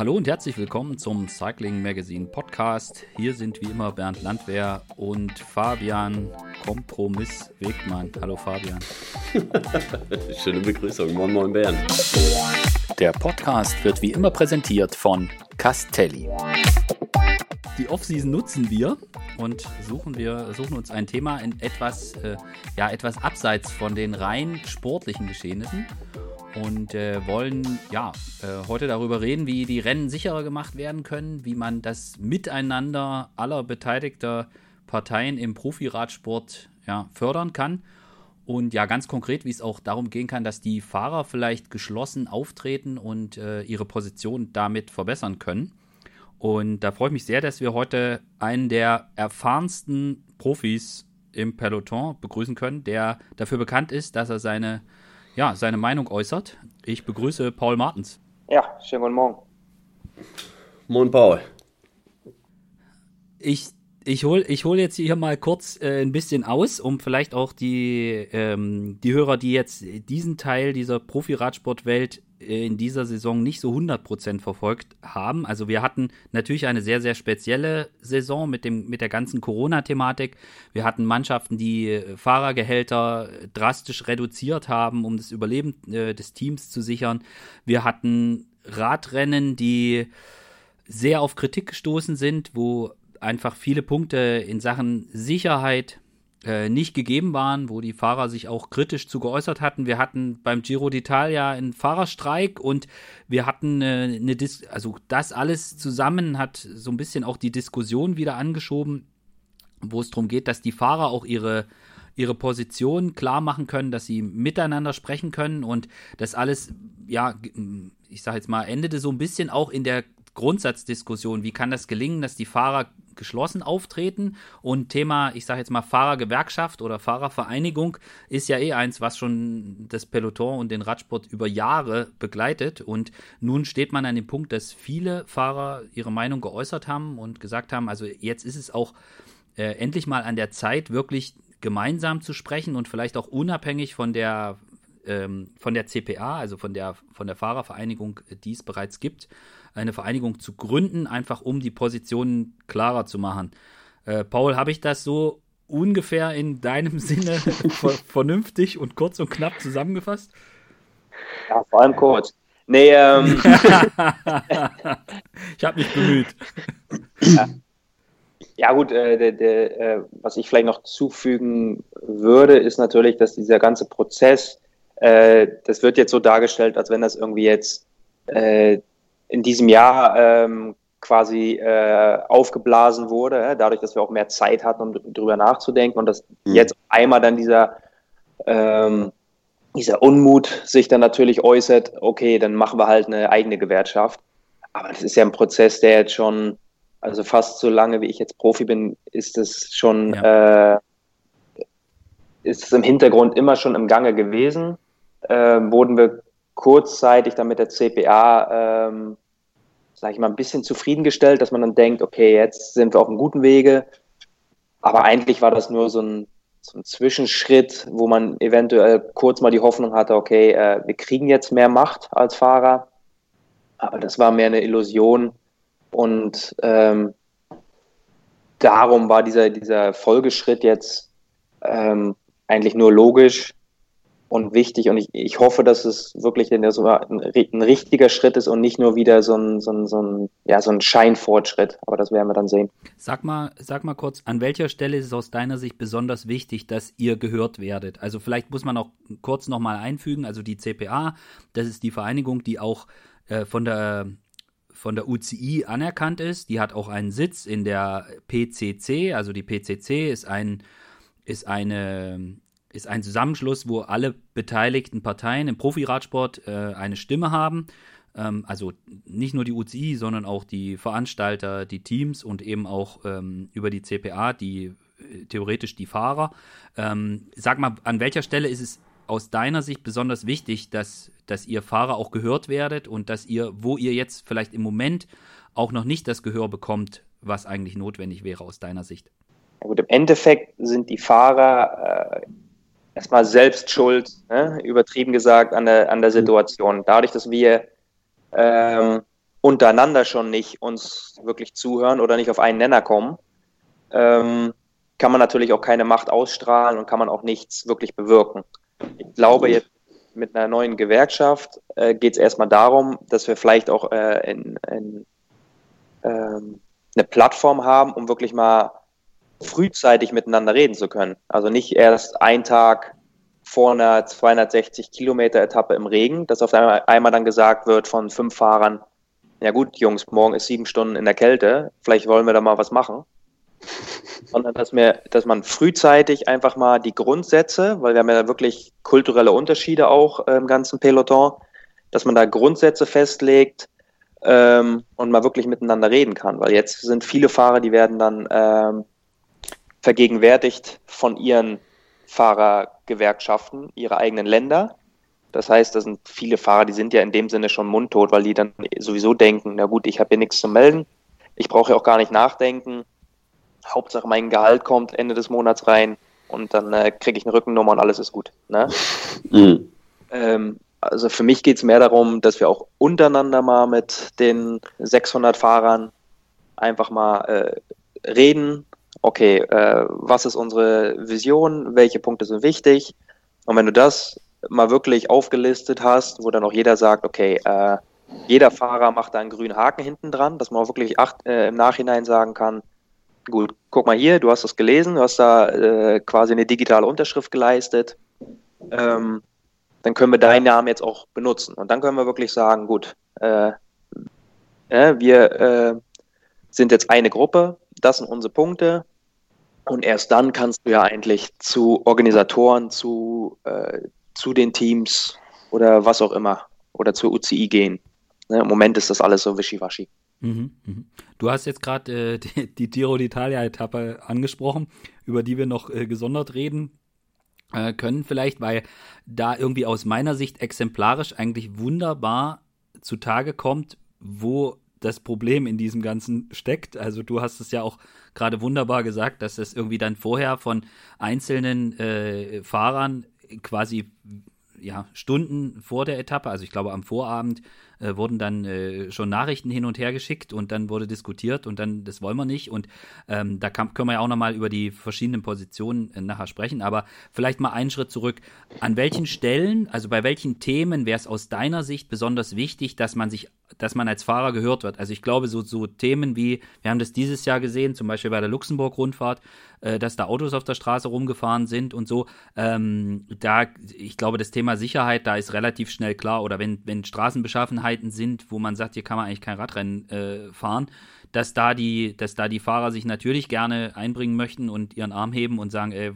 Hallo und herzlich willkommen zum Cycling Magazine Podcast. Hier sind wie immer Bernd Landwehr und Fabian Kompromiss Wegmann. Hallo Fabian. Schöne Begrüßung. Moin Moin Bernd. Der Podcast wird wie immer präsentiert von Castelli. Die Offseason nutzen wir und suchen wir suchen uns ein Thema in etwas äh, ja etwas abseits von den rein sportlichen Geschehnissen und äh, wollen ja äh, heute darüber reden, wie die Rennen sicherer gemacht werden können, wie man das Miteinander aller beteiligter Parteien im Profiradsport ja, fördern kann. Und ja, ganz konkret, wie es auch darum gehen kann, dass die Fahrer vielleicht geschlossen auftreten und äh, ihre Position damit verbessern können. Und da freue ich mich sehr, dass wir heute einen der erfahrensten Profis im Peloton begrüßen können, der dafür bekannt ist, dass er seine ja, seine Meinung äußert. Ich begrüße Paul Martens. Ja, schönen guten Morgen. Moin, Paul. Ich, ich hole ich hol jetzt hier mal kurz äh, ein bisschen aus, um vielleicht auch die, ähm, die Hörer, die jetzt diesen Teil dieser Profi-Radsportwelt in dieser Saison nicht so 100% verfolgt haben. Also wir hatten natürlich eine sehr, sehr spezielle Saison mit, dem, mit der ganzen Corona-Thematik. Wir hatten Mannschaften, die Fahrergehälter drastisch reduziert haben, um das Überleben äh, des Teams zu sichern. Wir hatten Radrennen, die sehr auf Kritik gestoßen sind, wo einfach viele Punkte in Sachen Sicherheit äh, nicht gegeben waren, wo die Fahrer sich auch kritisch zu geäußert hatten. Wir hatten beim Giro d'Italia einen Fahrerstreik und wir hatten äh, eine Dis also das alles zusammen hat so ein bisschen auch die Diskussion wieder angeschoben, wo es darum geht, dass die Fahrer auch ihre ihre Position klar machen können, dass sie miteinander sprechen können und das alles, ja, ich sage jetzt mal, endete so ein bisschen auch in der Grundsatzdiskussion. Wie kann das gelingen, dass die Fahrer geschlossen auftreten. Und Thema, ich sage jetzt mal Fahrergewerkschaft oder Fahrervereinigung ist ja eh eins, was schon das Peloton und den Radsport über Jahre begleitet. Und nun steht man an dem Punkt, dass viele Fahrer ihre Meinung geäußert haben und gesagt haben, also jetzt ist es auch äh, endlich mal an der Zeit, wirklich gemeinsam zu sprechen und vielleicht auch unabhängig von der ähm, von der CPA, also von der von der Fahrervereinigung, die es bereits gibt, eine Vereinigung zu gründen, einfach um die Positionen klarer zu machen. Äh, Paul, habe ich das so ungefähr in deinem Sinne vernünftig und kurz und knapp zusammengefasst? Ja, vor allem kurz. Nee, ähm. ich habe mich bemüht. Ja, ja gut, äh, der, der, äh, was ich vielleicht noch zufügen würde, ist natürlich, dass dieser ganze Prozess, äh, das wird jetzt so dargestellt, als wenn das irgendwie jetzt äh, in diesem Jahr ähm, quasi äh, aufgeblasen wurde, äh, dadurch, dass wir auch mehr Zeit hatten, um drüber nachzudenken und dass mhm. jetzt einmal dann dieser, ähm, dieser Unmut sich dann natürlich äußert, okay, dann machen wir halt eine eigene Gewerkschaft. Aber das ist ja ein Prozess, der jetzt schon, also fast so lange wie ich jetzt Profi bin, ist es schon, ja. äh, ist es im Hintergrund immer schon im Gange gewesen. Äh, wurden wir kurzzeitig dann mit der CPA, ähm, sage ich mal, ein bisschen zufriedengestellt, dass man dann denkt, okay, jetzt sind wir auf einem guten Wege. Aber eigentlich war das nur so ein, so ein Zwischenschritt, wo man eventuell kurz mal die Hoffnung hatte, okay, äh, wir kriegen jetzt mehr Macht als Fahrer. Aber das war mehr eine Illusion. Und ähm, darum war dieser, dieser Folgeschritt jetzt ähm, eigentlich nur logisch, und wichtig. Und ich, ich hoffe, dass es wirklich ein, ein, richtiger Schritt ist und nicht nur wieder so ein, so ein, so ein, ja, so ein Scheinfortschritt. Aber das werden wir dann sehen. Sag mal, sag mal kurz, an welcher Stelle ist es aus deiner Sicht besonders wichtig, dass ihr gehört werdet? Also vielleicht muss man auch kurz nochmal einfügen, also die CPA, das ist die Vereinigung, die auch äh, von der von der UCI anerkannt ist. Die hat auch einen Sitz in der PCC. Also die PCC ist ein ist eine ist ein Zusammenschluss, wo alle beteiligten Parteien im Profiradsport äh, eine Stimme haben. Ähm, also nicht nur die UCI, sondern auch die Veranstalter, die Teams und eben auch ähm, über die CPA, die äh, theoretisch die Fahrer. Ähm, sag mal, an welcher Stelle ist es aus deiner Sicht besonders wichtig, dass, dass ihr Fahrer auch gehört werdet und dass ihr, wo ihr jetzt vielleicht im Moment auch noch nicht das Gehör bekommt, was eigentlich notwendig wäre aus deiner Sicht? Ja gut, im Endeffekt sind die Fahrer äh, erstmal selbst schuld, ne? übertrieben gesagt, an der, an der Situation. Dadurch, dass wir ähm, untereinander schon nicht uns wirklich zuhören oder nicht auf einen Nenner kommen, ähm, kann man natürlich auch keine Macht ausstrahlen und kann man auch nichts wirklich bewirken. Ich glaube, jetzt mit einer neuen Gewerkschaft äh, geht es erstmal darum, dass wir vielleicht auch äh, in, in, ähm, eine Plattform haben, um wirklich mal frühzeitig miteinander reden zu können. Also nicht erst einen Tag vor einer 260 Kilometer Etappe im Regen, dass auf einmal, einmal dann gesagt wird von fünf Fahrern, ja gut, Jungs, morgen ist sieben Stunden in der Kälte, vielleicht wollen wir da mal was machen. Sondern dass, wir, dass man frühzeitig einfach mal die Grundsätze, weil wir haben ja wirklich kulturelle Unterschiede auch im ganzen Peloton, dass man da Grundsätze festlegt ähm, und mal wirklich miteinander reden kann. Weil jetzt sind viele Fahrer, die werden dann ähm, vergegenwärtigt von ihren Fahrergewerkschaften, ihre eigenen Länder. Das heißt, da sind viele Fahrer, die sind ja in dem Sinne schon mundtot, weil die dann sowieso denken, na gut, ich habe hier nichts zu melden, ich brauche ja auch gar nicht nachdenken. Hauptsache mein Gehalt kommt Ende des Monats rein und dann äh, kriege ich eine Rückennummer und alles ist gut. Ne? Mhm. Ähm, also für mich geht es mehr darum, dass wir auch untereinander mal mit den 600 Fahrern einfach mal äh, reden, okay, äh, was ist unsere Vision, welche Punkte sind wichtig. Und wenn du das mal wirklich aufgelistet hast, wo dann auch jeder sagt, okay, äh, jeder Fahrer macht da einen grünen Haken hinten dran, dass man auch wirklich acht, äh, im Nachhinein sagen kann, gut, guck mal hier, du hast das gelesen, du hast da äh, quasi eine digitale Unterschrift geleistet, ähm, dann können wir deinen Namen jetzt auch benutzen. Und dann können wir wirklich sagen, gut, äh, wir äh, sind jetzt eine Gruppe, das sind unsere Punkte, und erst dann kannst du ja eigentlich zu Organisatoren, zu, äh, zu den Teams oder was auch immer oder zur UCI gehen. Ne, Im Moment ist das alles so wischiwaschi. Mhm, mhm. Du hast jetzt gerade äh, die, die Tiro d'Italia-Etappe angesprochen, über die wir noch äh, gesondert reden äh, können, vielleicht, weil da irgendwie aus meiner Sicht exemplarisch eigentlich wunderbar zutage kommt, wo das Problem in diesem Ganzen steckt. Also du hast es ja auch gerade wunderbar gesagt, dass es irgendwie dann vorher von einzelnen äh, Fahrern quasi ja, Stunden vor der Etappe, also ich glaube am Vorabend, äh, wurden dann äh, schon Nachrichten hin und her geschickt und dann wurde diskutiert und dann, das wollen wir nicht. Und ähm, da kann, können wir ja auch nochmal über die verschiedenen Positionen äh, nachher sprechen. Aber vielleicht mal einen Schritt zurück. An welchen Stellen, also bei welchen Themen wäre es aus deiner Sicht besonders wichtig, dass man sich dass man als Fahrer gehört wird. Also ich glaube, so, so Themen wie, wir haben das dieses Jahr gesehen, zum Beispiel bei der Luxemburg-Rundfahrt, äh, dass da Autos auf der Straße rumgefahren sind und so. Ähm, da, ich glaube, das Thema Sicherheit, da ist relativ schnell klar. Oder wenn, wenn Straßenbeschaffenheiten sind, wo man sagt, hier kann man eigentlich kein Radrennen äh, fahren, dass da die, dass da die Fahrer sich natürlich gerne einbringen möchten und ihren Arm heben und sagen, ey,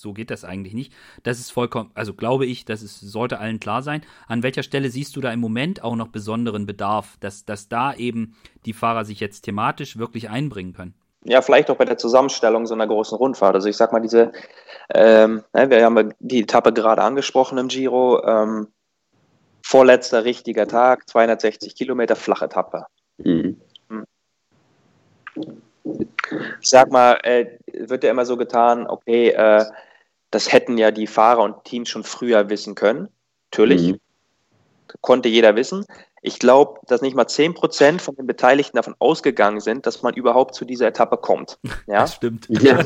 so geht das eigentlich nicht. Das ist vollkommen, also glaube ich, das ist, sollte allen klar sein. An welcher Stelle siehst du da im Moment auch noch besonderen Bedarf, dass, dass da eben die Fahrer sich jetzt thematisch wirklich einbringen können? Ja, vielleicht auch bei der Zusammenstellung so einer großen Rundfahrt. Also ich sag mal, diese, ähm, ne, wir haben die Etappe gerade angesprochen im Giro, ähm, vorletzter richtiger Tag, 260 Kilometer, flache Etappe. Mhm. Ich sag mal, äh, wird ja immer so getan, okay, äh, das hätten ja die Fahrer und Teams schon früher wissen können. Natürlich. Mhm. Konnte jeder wissen. Ich glaube, dass nicht mal 10% von den Beteiligten davon ausgegangen sind, dass man überhaupt zu dieser Etappe kommt. Ja? Das stimmt. Ja.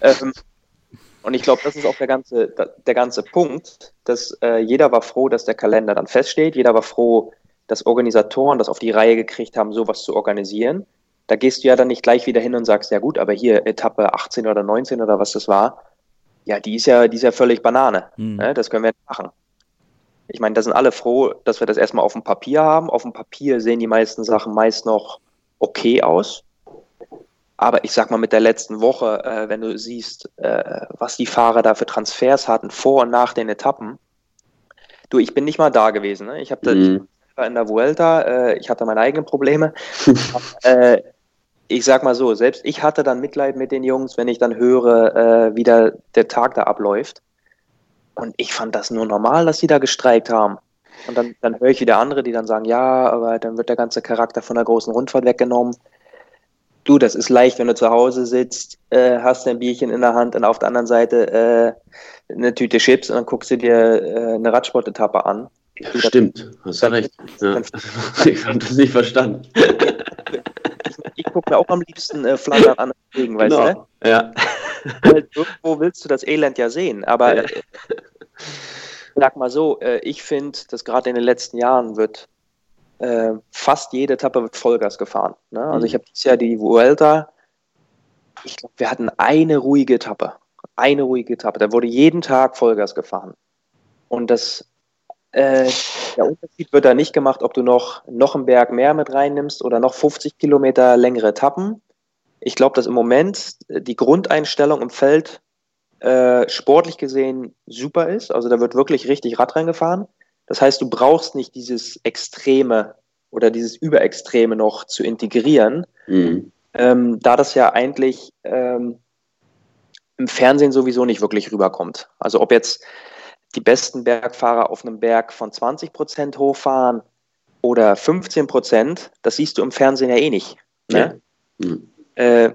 ähm, und ich glaube, das ist auch der ganze, der ganze Punkt, dass äh, jeder war froh, dass der Kalender dann feststeht. Jeder war froh, dass Organisatoren das auf die Reihe gekriegt haben, sowas zu organisieren da gehst du ja dann nicht gleich wieder hin und sagst, ja gut, aber hier Etappe 18 oder 19 oder was das war, ja, die ist ja, die ist ja völlig Banane. Mhm. Ne? Das können wir nicht machen. Ich meine, da sind alle froh, dass wir das erstmal auf dem Papier haben. Auf dem Papier sehen die meisten Sachen meist noch okay aus. Aber ich sag mal, mit der letzten Woche, äh, wenn du siehst, äh, was die Fahrer da für Transfers hatten, vor und nach den Etappen, du, ich bin nicht mal da gewesen. Ne? Ich habe mhm. in der Vuelta, äh, ich hatte meine eigenen Probleme. äh, ich sag mal so, selbst ich hatte dann Mitleid mit den Jungs, wenn ich dann höre, äh, wie da der Tag da abläuft. Und ich fand das nur normal, dass sie da gestreikt haben. Und dann, dann höre ich wieder andere, die dann sagen, ja, aber dann wird der ganze Charakter von der großen Rundfahrt weggenommen. Du, das ist leicht, wenn du zu Hause sitzt, äh, hast ein Bierchen in der Hand und auf der anderen Seite äh, eine Tüte Chips und dann guckst du dir äh, eine Radsportetappe an. Stimmt, hast du recht. Ja. Ich habe das nicht verstanden. Ich gucke mir auch am liebsten äh, Flandern an Regen, weißt Genau. du? Ja. Weil irgendwo willst du das Elend ja sehen. Aber Ja. äh, sag mal so, äh, ich finde, dass gerade in den letzten Jahren wird äh, fast jede Etappe wird Vollgas gefahren. Ne? Also Mhm. ich habe dieses Jahr die Vuelta, ich glaube, wir hatten eine ruhige Etappe. Eine ruhige Etappe. Da wurde jeden Tag Vollgas gefahren. Und das, äh, der Unterschied wird da nicht gemacht, ob du noch, noch einen Berg mehr mit reinnimmst oder noch 50 Kilometer längere Etappen. Ich glaube, dass im Moment die Grundeinstellung im Feld äh, sportlich gesehen super ist. Also da wird wirklich richtig Rad reingefahren. Das heißt, du brauchst nicht dieses Extreme oder dieses Überextreme noch zu integrieren, Mhm. ähm, da das ja eigentlich ähm, im Fernsehen sowieso nicht wirklich rüberkommt. Also ob jetzt die besten Bergfahrer auf einem Berg von 20 Prozent hochfahren oder 15 Prozent, das siehst du im Fernsehen ja eh nicht. Ne? Mhm. Äh,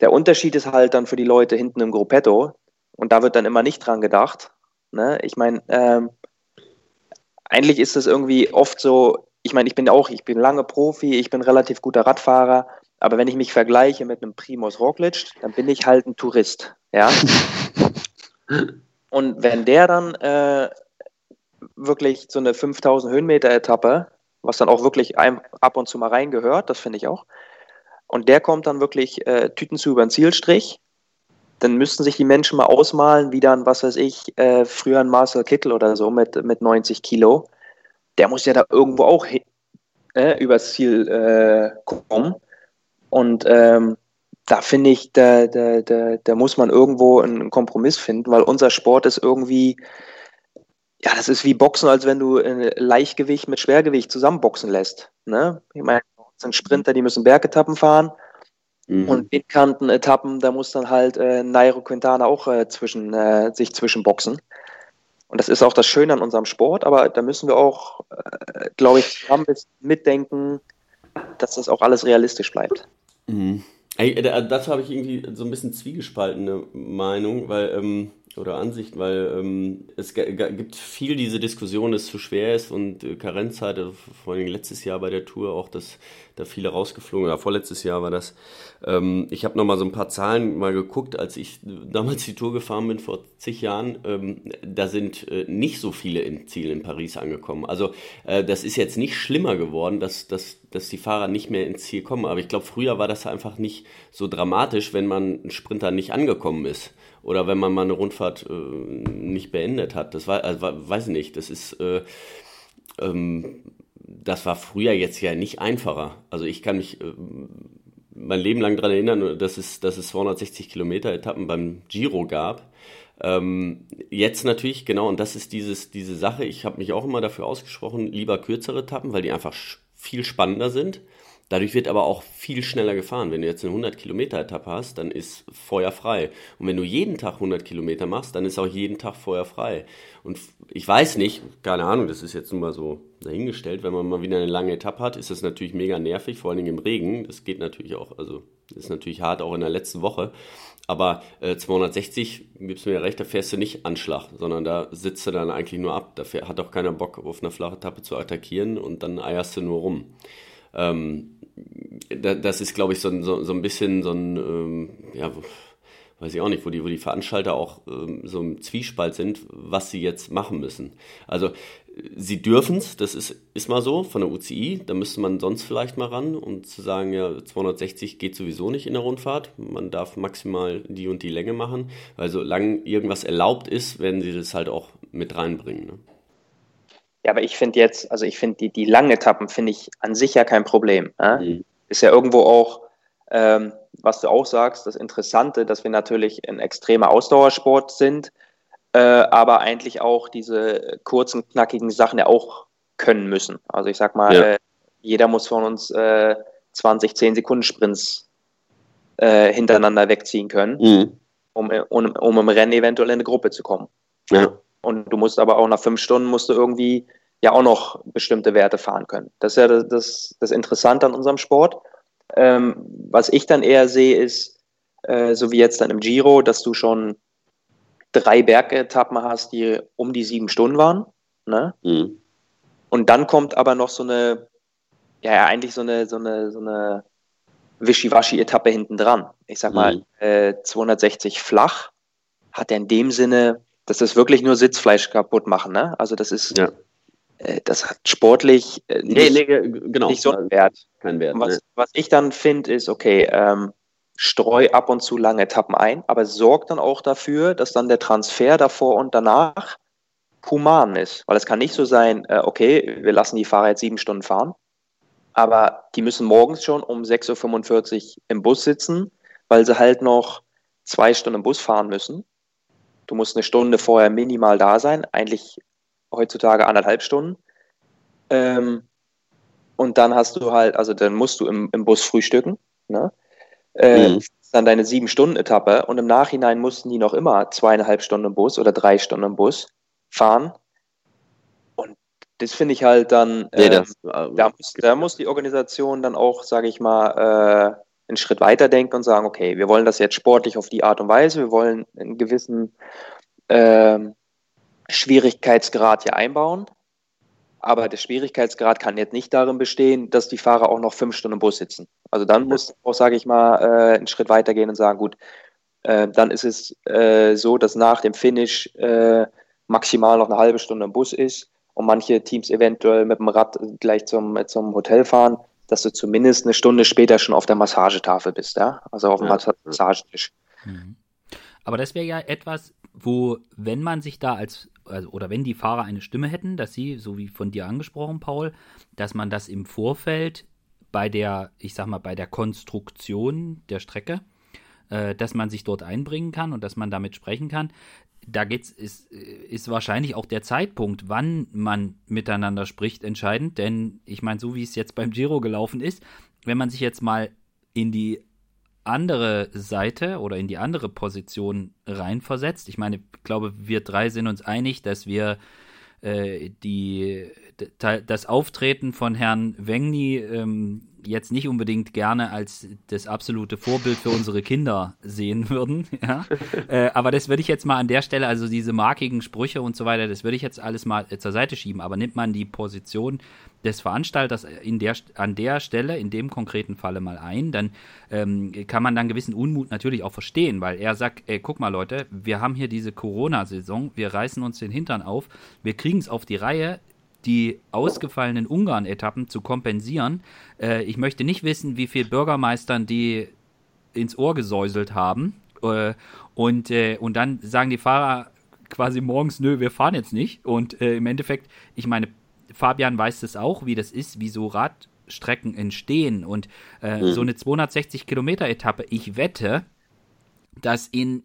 der Unterschied ist halt dann für die Leute hinten im Gruppetto und da wird dann immer nicht dran gedacht. Ne? Ich meine, ähm, eigentlich ist es irgendwie oft so, ich meine, ich bin auch, ich bin lange Profi, ich bin relativ guter Radfahrer, aber wenn ich mich vergleiche mit einem Primus Roglic, dann bin ich halt ein Tourist, ja. und wenn der dann äh, wirklich so eine 5000 Höhenmeter Etappe, was dann auch wirklich ein, ab und zu mal reingehört, das finde ich auch, und der kommt dann wirklich äh, Tüten zu über den Zielstrich, dann müssten sich die Menschen mal ausmalen, wie dann, was weiß ich, äh, früher ein Marcel Kittel oder so mit, mit 90 Kilo. Der muss ja da irgendwo auch hin, äh, übers Ziel äh, kommen. Und ähm, da finde ich, da, da, da, da muss man irgendwo einen Kompromiss finden, weil unser Sport ist irgendwie, ja, das ist wie Boxen, als wenn du Leichtgewicht mit Schwergewicht zusammenboxen lässt. Ne? Ich meine, das sind Sprinter, die müssen Bergetappen fahren. Mhm. Und Windkanten-Etappen, da muss dann halt äh, Nairo Quintana auch äh, zwischen, äh, sich zwischenboxen. Und das ist auch das Schöne an unserem Sport, aber da müssen wir auch, äh, glaube ich, mitdenken, dass das auch alles realistisch bleibt. Mhm. Ey, da- dazu habe ich irgendwie so ein bisschen zwiegespaltene Meinung, weil, ähm, oder Ansicht, weil ähm, es gibt viel diese Diskussion, dass es zu schwer ist und äh, Karenzzeit, also vor allem letztes Jahr bei der Tour auch, dass da viele rausgeflogen, oder vorletztes Jahr war das. Ähm, ich habe noch mal so ein paar Zahlen mal geguckt, als ich damals die Tour gefahren bin vor zig Jahren, ähm, da sind äh, nicht so viele im Ziel in Paris angekommen. Also äh, das ist jetzt nicht schlimmer geworden, dass, dass, dass die Fahrer nicht mehr ins Ziel kommen. Aber ich glaube, früher war das einfach nicht so dramatisch, wenn man ein Sprinter nicht angekommen ist. Oder wenn man mal eine Rundfahrt äh, nicht beendet hat. Das war, also, weiß ich nicht, das ist, äh, ähm, das war früher jetzt ja nicht einfacher. Also ich kann mich äh, mein Leben lang daran erinnern, dass es, dass es 260 Kilometer Etappen beim Giro gab. Ähm, jetzt natürlich, genau, und das ist dieses, diese Sache. Ich habe mich auch immer dafür ausgesprochen, lieber kürzere Etappen, weil die einfach viel spannender sind. Dadurch wird aber auch viel schneller gefahren. Wenn du jetzt eine 100 Kilometer Etappe hast, dann ist Feuer frei. Und wenn du jeden Tag 100 Kilometer machst, dann ist auch jeden Tag Feuer frei. Und ich weiß nicht, keine Ahnung, das ist jetzt nur mal so dahingestellt, wenn man mal wieder eine lange Etappe hat, ist das natürlich mega nervig, vor allen Dingen im Regen. Das geht natürlich auch, also ist natürlich hart auch in der letzten Woche. Aber äh, 260, gibst du mir recht, da fährst du nicht Anschlag, sondern da sitzt du dann eigentlich nur ab. Da fähr- hat auch keiner Bock, auf einer flachen Etappe zu attackieren und dann eierst du nur rum. Ähm, da, das ist, glaube ich, so, ein- so, so ein bisschen so ein, ähm, ja, weiß ich auch nicht, wo die, wo die Veranstalter auch ähm, so im Zwiespalt sind, was sie jetzt machen müssen. Also, sie dürfen es, das ist, ist mal so, von der UCI, da müsste man sonst vielleicht mal ran, um zu sagen, ja, 260 geht sowieso nicht in der Rundfahrt, man darf maximal die und die Länge machen, weil solange irgendwas erlaubt ist, werden sie das halt auch mit reinbringen. Ne? Ja, aber ich finde jetzt, also ich finde die, die langen Etappen finde ich an sich ja kein Problem. Ne? Mhm. Ist ja irgendwo auch, ähm, was du auch sagst, das Interessante, dass wir natürlich ein extremer Ausdauersport sind, äh, aber eigentlich auch diese kurzen, knackigen Sachen ja auch können müssen. Also ich sag mal, Ja. äh, jeder muss von uns äh, 20, 10 Sekunden Sprints äh, hintereinander wegziehen können, Mhm. um, um, um im Rennen eventuell in eine Gruppe zu kommen. Ja. Und du musst aber auch nach fünf Stunden musst du irgendwie ja auch noch bestimmte Werte fahren können. Das ist ja das, das, Interessante an unserem Sport. Ähm, was ich dann eher sehe, ist, äh, so wie jetzt dann im Giro, dass du schon drei Bergetappen hast, die um die sieben Stunden waren. Ne? Mhm. Und dann kommt aber noch so eine, ja, eigentlich so eine, so eine, so eine Wischiwaschi-Etappe hinten dran. Ich sag mal, mhm. äh, 260 flach hat er in dem Sinne, dass das wirklich nur Sitzfleisch kaputt machen, ne? Also das ist, ja. Äh, das hat sportlich äh, nicht, nee, nee, genau. nicht so einen Wert. Kein Wert. Was, ne? was ich dann finde, ist, okay, ähm, streu ab und zu lange Etappen ein, aber sorg dann auch dafür, dass dann der Transfer davor und danach human ist. Weil es kann nicht so sein, äh, okay, wir lassen die Fahrer jetzt sieben Stunden fahren, aber die müssen morgens schon um 6.45 Uhr im Bus sitzen, weil sie halt noch zwei Stunden im Bus fahren müssen. Du musst eine Stunde vorher minimal da sein, eigentlich heutzutage anderthalb Stunden. Ähm, und dann hast du halt, also dann musst du im, im Bus frühstücken. Ne? Äh, mhm. Dann deine sieben Stunden Etappe und im Nachhinein mussten die noch immer zweieinhalb Stunden im Bus oder drei Stunden im Bus fahren. Und das finde ich halt dann, nee, das, ähm, äh, da, muss, da, muss, die Organisation dann auch, sage ich mal, äh, einen Schritt weiter denken und sagen, okay, wir wollen das jetzt sportlich auf die Art und Weise, wir wollen einen gewissen äh, Schwierigkeitsgrad hier einbauen. Aber der Schwierigkeitsgrad kann jetzt nicht darin bestehen, dass die Fahrer auch noch fünf Stunden im Bus sitzen. Also dann muss auch, sage ich mal, äh, einen Schritt weiter gehen und sagen, gut, äh, dann ist es äh, so, dass nach dem Finish äh, maximal noch eine halbe Stunde im Bus ist und manche Teams eventuell mit dem Rad gleich zum, zum Hotel fahren, dass du zumindest eine Stunde später schon auf der Massagetafel bist, ja? Also auf dem ja. Massagetisch. Mhm. Aber das wäre ja etwas, wo, wenn man sich da als also, oder wenn die Fahrer eine Stimme hätten, dass sie, so wie von dir angesprochen, Paul, dass man das im Vorfeld bei der, ich sag mal, bei der Konstruktion der Strecke, äh, dass man sich dort einbringen kann und dass man damit sprechen kann. Da geht's, ist, ist wahrscheinlich auch der Zeitpunkt, wann man miteinander spricht, entscheidend. Denn ich meine, so wie es jetzt beim Giro gelaufen ist, wenn man sich jetzt mal in die andere Seite oder in die andere Position reinversetzt. Ich meine, ich glaube, wir drei sind uns einig, dass wir äh, die, das Auftreten von Herrn Wengni ähm, jetzt nicht unbedingt gerne als das absolute Vorbild für unsere Kinder sehen würden. Ja? äh, aber das würde ich jetzt mal an der Stelle, also diese markigen Sprüche und so weiter, das würde ich jetzt alles mal zur Seite schieben. Aber nimmt man die Position des Veranstalters in der, an der Stelle, in dem konkreten Falle mal ein, dann ähm, kann man dann gewissen Unmut natürlich auch verstehen, weil er sagt, ey, guck mal Leute, wir haben hier diese Corona-Saison, wir reißen uns den Hintern auf, wir kriegen es auf die Reihe, die ausgefallenen Ungarn-Etappen zu kompensieren. Äh, ich möchte nicht wissen, wie viele Bürgermeistern die ins Ohr gesäuselt haben. Äh, und, äh, und dann sagen die Fahrer quasi morgens, nö, wir fahren jetzt nicht. Und äh, im Endeffekt, ich meine, Fabian weiß das auch, wie das ist, wie so Radstrecken entstehen. Und äh, mhm. so eine 260 Kilometer Etappe, ich wette, dass in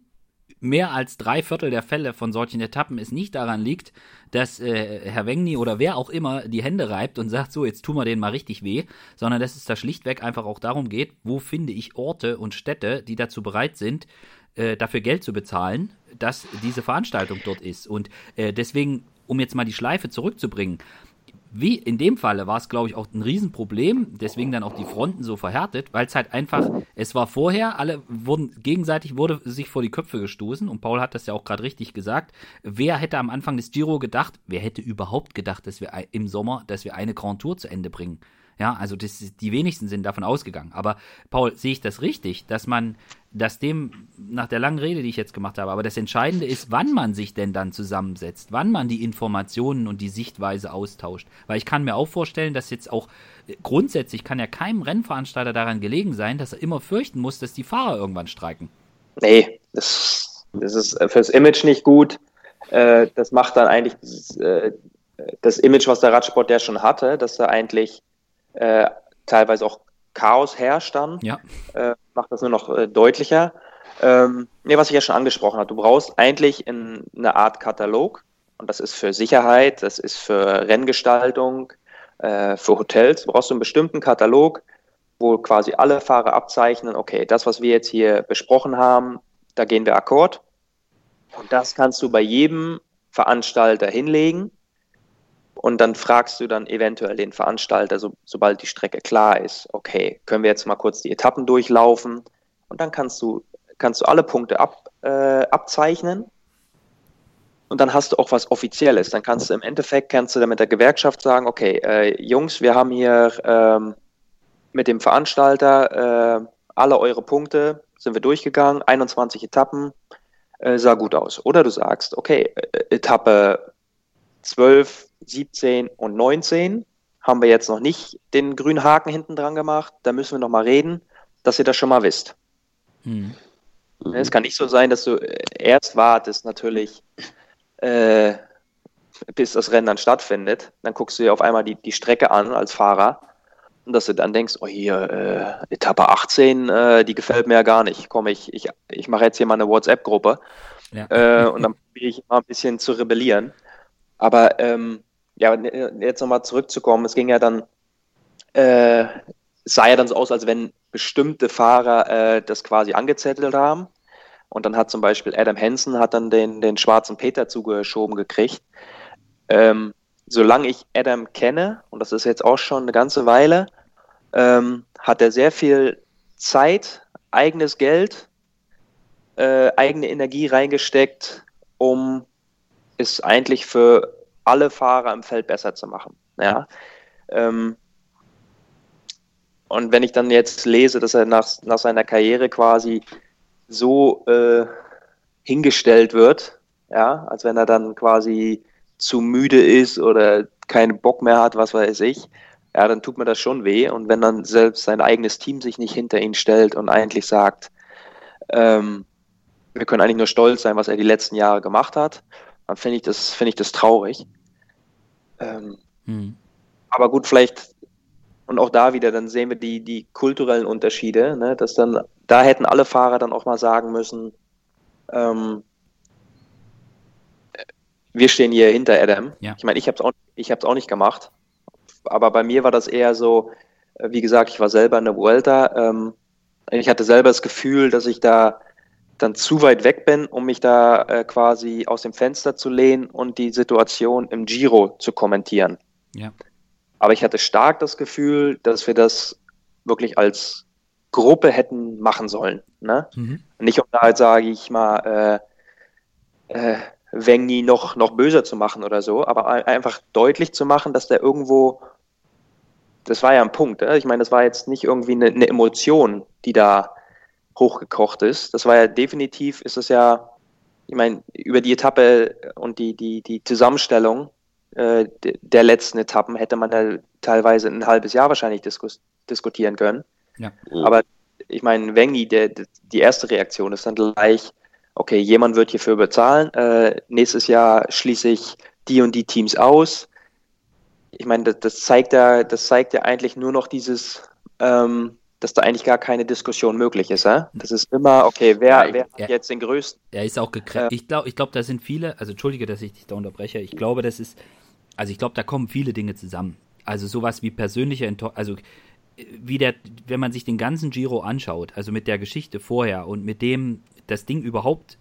mehr als drei Viertel der Fälle von solchen Etappen es nicht daran liegt, dass äh, Herr Wengni oder wer auch immer die Hände reibt und sagt, so, jetzt tun wir denen mal richtig weh, sondern dass es da schlichtweg einfach auch darum geht, wo finde ich Orte und Städte, die dazu bereit sind, äh, dafür Geld zu bezahlen, dass diese Veranstaltung dort ist. Und äh, deswegen, um jetzt mal die Schleife zurückzubringen, wie in dem Falle war es, glaube ich, auch ein Riesenproblem, deswegen dann auch die Fronten so verhärtet, weil es halt einfach, es war vorher, alle wurden, gegenseitig wurde sich vor die Köpfe gestoßen und Paul hat das ja auch gerade richtig gesagt. Wer hätte am Anfang des Giro gedacht, wer hätte überhaupt gedacht, dass wir im Sommer, dass wir eine Grand Tour zu Ende bringen? Ja, also das, die wenigsten sind davon ausgegangen. Aber Paul, sehe ich das richtig, dass man, dass dem, nach der langen Rede, die ich jetzt gemacht habe, aber das Entscheidende ist, wann man sich denn dann zusammensetzt, wann man die Informationen und die Sichtweise austauscht. Weil ich kann mir auch vorstellen, dass jetzt auch äh, grundsätzlich kann ja keinem Rennveranstalter daran gelegen sein, dass er immer fürchten muss, dass die Fahrer irgendwann streiken. Nee, das, das ist fürs Image nicht gut. Äh, das macht dann eigentlich das, äh, das Image, was der Radsport ja schon hatte, dass er eigentlich äh, teilweise auch Chaos herrscht dann, ja. äh, macht das nur noch äh, deutlicher. Ähm, nee, was ich ja schon angesprochen habe, du brauchst eigentlich in, eine Art Katalog und das ist für Sicherheit, das ist für Renngestaltung, äh, für Hotels, du brauchst du einen bestimmten Katalog, wo quasi alle Fahrer abzeichnen, okay, das, was wir jetzt hier besprochen haben, da gehen wir akkord. Und das kannst du bei jedem Veranstalter hinlegen und dann fragst du dann eventuell den Veranstalter, so, sobald die Strecke klar ist, okay, können wir jetzt mal kurz die Etappen durchlaufen? Und dann kannst du, kannst du alle Punkte ab, äh, abzeichnen. und dann hast du auch was Offizielles. Dann kannst du im Endeffekt, kannst du dann mit der Gewerkschaft sagen, okay, äh, Jungs, wir haben hier ähm, mit dem Veranstalter äh, alle eure Punkte, sind wir durchgegangen, 21 Etappen, äh, sah gut aus. Oder du sagst, okay, äh, Etappe 12, 17 und 19 haben wir jetzt noch nicht den grünen Haken hinten dran gemacht, da müssen wir noch mal reden, dass ihr das schon mal wisst. Hm. Es kann nicht so sein, dass du erst wartest, natürlich, äh, bis das Rennen dann stattfindet. Dann guckst du dir auf einmal die, die Strecke an als Fahrer und dass du dann denkst, oh hier, äh, Etappe 18, äh, die gefällt mir ja gar nicht. Komm, ich, ich, ich mache jetzt hier mal eine WhatsApp-Gruppe ja. äh, und dann probiere ich mal ein bisschen zu rebellieren. Aber ähm, ja, jetzt nochmal zurückzukommen, es ging ja dann, äh, sah ja dann so aus, als wenn bestimmte Fahrer äh, das quasi angezettelt haben. Und dann hat zum Beispiel Adam Hansen hat dann den, den schwarzen Peter zugeschoben gekriegt. Ähm, solange ich Adam kenne, und das ist jetzt auch schon eine ganze Weile, ähm, hat er sehr viel Zeit, eigenes Geld, äh, eigene Energie reingesteckt, um es eigentlich für alle Fahrer im Feld besser zu machen. Ja. Ähm, und wenn ich dann jetzt lese, dass er nach, nach seiner Karriere quasi so äh, hingestellt wird, ja, als wenn er dann quasi zu müde ist oder keinen Bock mehr hat, was weiß ich, ja, dann tut mir das schon weh. Und wenn dann selbst sein eigenes Team sich nicht hinter ihn stellt und eigentlich sagt, ähm, wir können eigentlich nur stolz sein, was er die letzten Jahre gemacht hat, dann finde ich das, finde ich das traurig. Ähm, hm. Aber gut, vielleicht, und auch da wieder, dann sehen wir die, die kulturellen Unterschiede, ne, dass dann, da hätten alle Fahrer dann auch mal sagen müssen, ähm, wir stehen hier hinter Adam. Ja. Ich meine, ich habe es auch, auch nicht gemacht, aber bei mir war das eher so, äh, wie gesagt, ich war selber in der Vuelta. Ähm, ich hatte selber das Gefühl, dass ich da dann zu weit weg bin, um mich da äh, quasi aus dem Fenster zu lehnen und die Situation im Giro zu kommentieren. Ja. Aber ich hatte stark das Gefühl, dass wir das wirklich als Gruppe hätten machen sollen. Ne? Mhm. Nicht um da halt, sage ich mal, äh, äh, Wengi noch, noch böser zu machen oder so, aber einfach deutlich zu machen, dass der irgendwo, das war ja ein Punkt, äh? ich meine, das war jetzt nicht irgendwie eine, eine Emotion, die da hochgekocht ist. Das war ja definitiv, ist es ja, ich meine, über die Etappe und die, die, die Zusammenstellung äh, der letzten Etappen hätte man ja teilweise ein halbes Jahr wahrscheinlich diskus diskutieren können. Ja. Aber ich meine, Wengi, der, die erste Reaktion ist dann gleich, okay, jemand wird hierfür bezahlen, äh, nächstes Jahr schließe ich die und die Teams aus. Ich meine, das, das zeigt ja, das zeigt ja eigentlich nur noch dieses, ähm, dass da eigentlich gar keine Diskussion möglich ist. Äh? Das ist immer, okay, wer, wer hat jetzt den größten? Er ist auch gekränkt. Äh, ich glaube, ich glaub, da sind viele, also entschuldige, dass ich dich da unterbreche, ich glaube, das ist, also ich glaube, da kommen viele Dinge zusammen. Also sowas wie persönliche Enttäuschung, also wie der, wenn man sich den ganzen Giro anschaut, also mit der Geschichte vorher und mit dem, das Ding überhaupt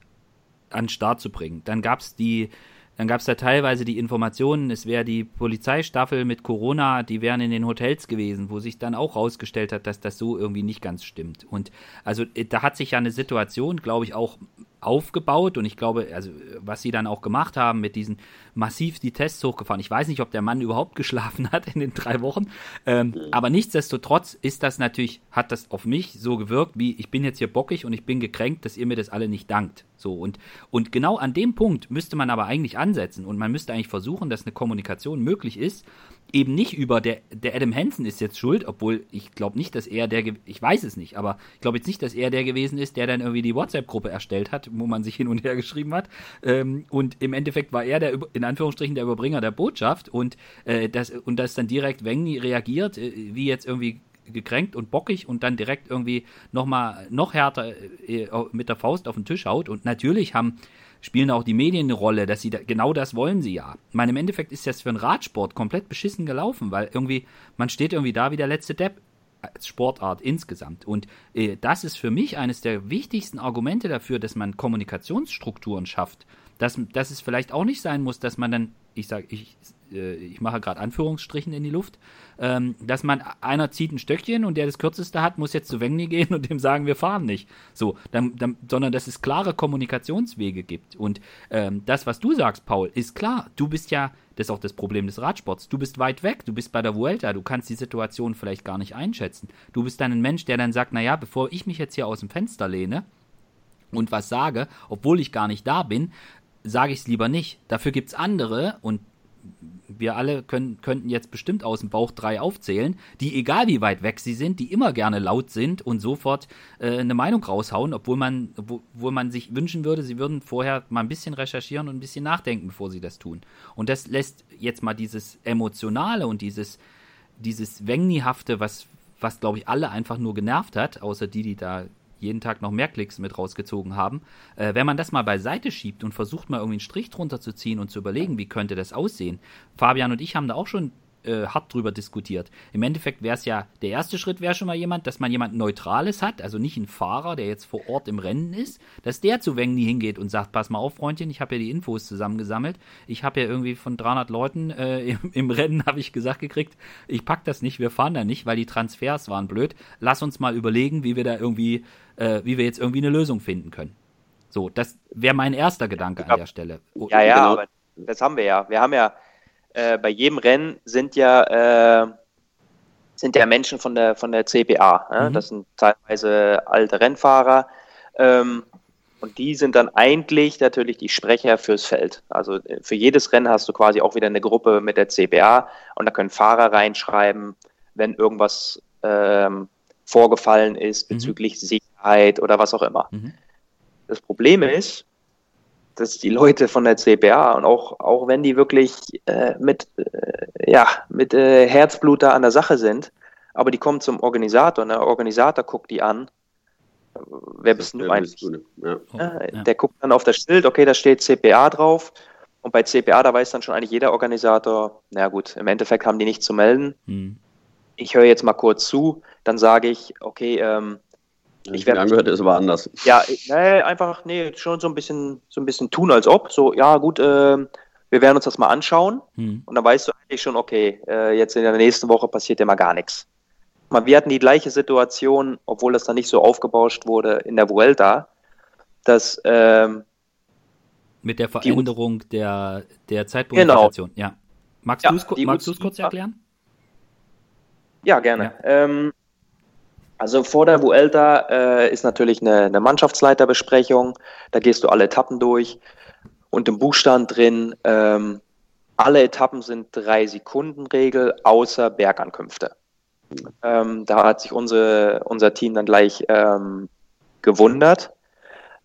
an den Start zu bringen, dann gab es die dann gab es da teilweise die Informationen, es wäre die Polizeistaffel mit Corona, die wären in den Hotels gewesen, wo sich dann auch rausgestellt hat, dass das so irgendwie nicht ganz stimmt. Und also äh, da hat sich ja eine Situation, glaube ich, auch aufgebaut und ich glaube, also was sie dann auch gemacht haben mit diesen massiv die Tests hochgefahren. Ich weiß nicht, ob der Mann überhaupt geschlafen hat in den drei Wochen, ähm, mhm. aber nichtsdestotrotz ist das natürlich, hat das auf mich so gewirkt, wie ich bin jetzt hier bockig und ich bin gekränkt, dass ihr mir das alle nicht dankt. So und und genau an dem Punkt müsste man aber eigentlich ansetzen und man müsste eigentlich versuchen, dass eine Kommunikation möglich ist eben nicht über der, der Adam Hansen ist jetzt schuld, obwohl ich glaube nicht, dass er der, ich weiß es nicht, aber ich glaube jetzt nicht, dass er der gewesen ist, der dann irgendwie die WhatsApp-Gruppe erstellt hat, wo man sich hin und her geschrieben hat. Ähm, und im Endeffekt war er der, in Anführungsstrichen, der Überbringer der Botschaft und, äh, das, und dass dann direkt Wengi reagiert, äh, wie jetzt irgendwie gekränkt und bockig und dann direkt irgendwie noch mal noch härter äh, mit der Faust auf den Tisch haut. Und natürlich haben spielen auch die Medien eine Rolle, dass sie da, genau das wollen sie ja. Ich meine, im Endeffekt ist das für einen Radsport komplett beschissen gelaufen, weil irgendwie, man steht irgendwie da wie der letzte Depp als Sportart insgesamt. Und äh, das ist für mich eines der wichtigsten Argumente dafür, dass man Kommunikationsstrukturen schafft. Dass, dass es vielleicht auch nicht sein muss, dass man dann ich sage, ich, äh, ich mache gerade Anführungsstrichen in die Luft, ähm, dass man einer zieht ein Stöckchen und der das kürzeste hat, muss jetzt zu Wengni gehen und dem sagen, wir fahren nicht. So, dann, dann, sondern dass es klare Kommunikationswege gibt. Und ähm, das, was du sagst, Paul, ist klar. Du bist ja, das ist auch das Problem des Radsports. Du bist weit weg, du bist bei der Vuelta, du kannst die Situation vielleicht gar nicht einschätzen. Du bist dann ein Mensch, der dann sagt, naja, bevor ich mich jetzt hier aus dem Fenster lehne, und was sage, obwohl ich gar nicht da bin, sage ich es lieber nicht. Dafür gibt es andere und wir alle können, könnten jetzt bestimmt aus dem Bauch drei aufzählen, die, egal wie weit weg sie sind, die immer gerne laut sind und sofort äh, eine Meinung raushauen, obwohl man, obwohl man sich wünschen würde, sie würden vorher mal ein bisschen recherchieren und ein bisschen nachdenken, bevor sie das tun. Und das lässt jetzt mal dieses Emotionale und dieses, dieses Wengnihafte, was, was glaube ich alle einfach nur genervt hat, außer die, die da jeden Tag noch mehr Klicks mit rausgezogen haben. Äh, wenn man das mal beiseite schiebt und versucht mal irgendwie einen Strich drunter zu ziehen und zu überlegen, wie könnte das aussehen. Fabian und ich haben da auch schon äh, hart drüber diskutiert. Im Endeffekt wäre es ja, der erste Schritt wäre schon mal jemand, dass man jemand Neutrales hat, also nicht ein Fahrer, der jetzt vor Ort im Rennen ist, dass der zu Wengni hingeht und sagt, pass mal auf, Freundchen, ich habe ja die Infos zusammengesammelt, ich habe ja irgendwie von 300 Leuten äh, im, im, Rennen, habe ich gesagt gekriegt, ich pack das nicht, wir fahren da nicht, weil die Transfers waren blöd, lass uns mal überlegen, wie wir da irgendwie, äh, wie wir jetzt irgendwie eine Lösung finden können. So, das wäre mein erster Gedanke an der Stelle. Ja, ja, genau. aber das haben wir ja. Wir haben ja äh, bei jedem Rennen sind ja, äh, sind ja Menschen von der, von der. Ja? Mhm. Das sind teilweise alte Rennfahrer. Ähm, und die sind dann eigentlich natürlich die Sprecher fürs Feld. Also äh, für jedes Rennen hast du quasi auch wieder eine Gruppe mit der CPA und da können Fahrer reinschreiben, wenn irgendwas ähm, vorgefallen ist mhm. bezüglich mhm. Sicherheit oder was auch immer. Mhm. Das Problem ist, dass die Leute von der CPA und auch, auch wenn die wirklich äh, mit, äh, ja, mit äh, Herzblut da an der Sache sind, aber die kommen zum Organisator und der Organisator guckt die an. Wer bist du eigentlich? Ja. Ja, der guckt dann auf das Schild, okay, da steht CPA drauf. Und bei CPA, da weiß dann schon eigentlich jeder Organisator, na gut, im Endeffekt haben die nichts zu melden. Hm. Ich höre jetzt mal kurz zu, dann sage ich, okay, ähm, ich werde angehört, ist aber anders. Ja, nee, einfach, nee, schon so ein bisschen, so ein bisschen tun, als ob. So, ja, gut, äh, wir werden uns das mal anschauen. Hm. Und dann weißt du eigentlich schon, okay, äh, jetzt in der nächsten Woche passiert ja mal gar nichts. Wir hatten die gleiche Situation, obwohl das dann nicht so aufgebauscht wurde in der Vuelta, dass ähm, mit der Veränderung die, der, der Zeitpunktssituation. Genau. Ja. Magst ja, du es kurz erklären? Ja, gerne. Ja. Ähm, also vor der Vuelta äh, ist natürlich eine, eine, Mannschaftsleiterbesprechung. Da gehst du alle Etappen durch und im Buchstand drin, ähm, alle Etappen sind drei Sekunden Regel außer Bergankünfte. Ähm, da hat sich unsere, unser Team dann gleich ähm, gewundert,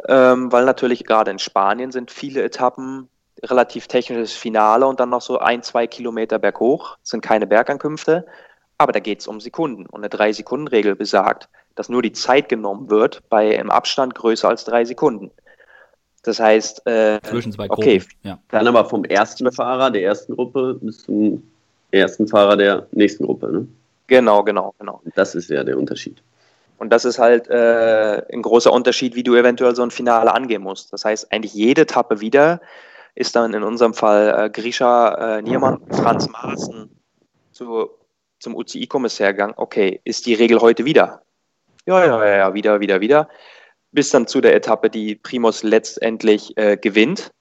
ähm, weil natürlich gerade in Spanien sind viele Etappen relativ technisches Finale und dann noch so ein, zwei Kilometer berghoch, sind keine Bergankünfte. Aber da geht es um Sekunden. Und eine Drei-Sekunden-Regel besagt, dass nur die Zeit genommen wird bei einem Abstand größer als drei Sekunden. Das heißt, äh, zwischen zwei Gruppen. Okay, ja. Dann aber vom ersten Fahrer der ersten Gruppe bis zum ersten Fahrer der nächsten Gruppe. Ne? Genau, genau, genau. Das ist ja der Unterschied. Und das ist halt äh, ein großer Unterschied, wie du eventuell so ein Finale angehen musst. Das heißt, eigentlich jede Etappe wieder ist dann in unserem Fall äh, Grisha äh, Niermann, Franz Maaßen zu zum UCI-Kommissär gegangen, okay, ist die Regel heute wieder? Ja, ja, ja, ja, wieder, wieder, wieder. Bis dann zu der Etappe, die Primus letztendlich äh, gewinnt.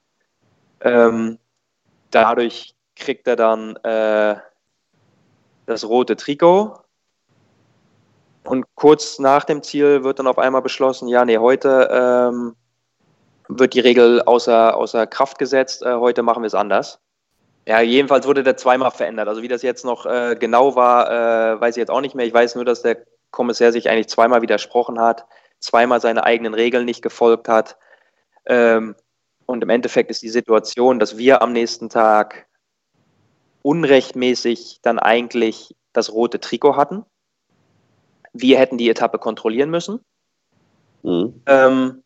Ähm, dadurch kriegt er dann äh, das rote Trikot. Und kurz nach dem Ziel wird dann auf einmal beschlossen, ja, nee, heute ähm, wird die Regel außer, außer Kraft gesetzt, äh, heute machen wir es anders. Ja, jedenfalls wurde der zweimal verändert. Also wie das jetzt noch äh, genau war, äh, weiß ich jetzt auch nicht mehr. Ich weiß nur, dass der Kommissar sich eigentlich zweimal widersprochen hat, zweimal seine eigenen Regeln nicht gefolgt hat. Ähm, und im Endeffekt ist die Situation, dass wir am nächsten Tag unrechtmäßig dann eigentlich das rote Trikot hatten. Wir hätten die Etappe kontrollieren müssen. Mhm. Ähm,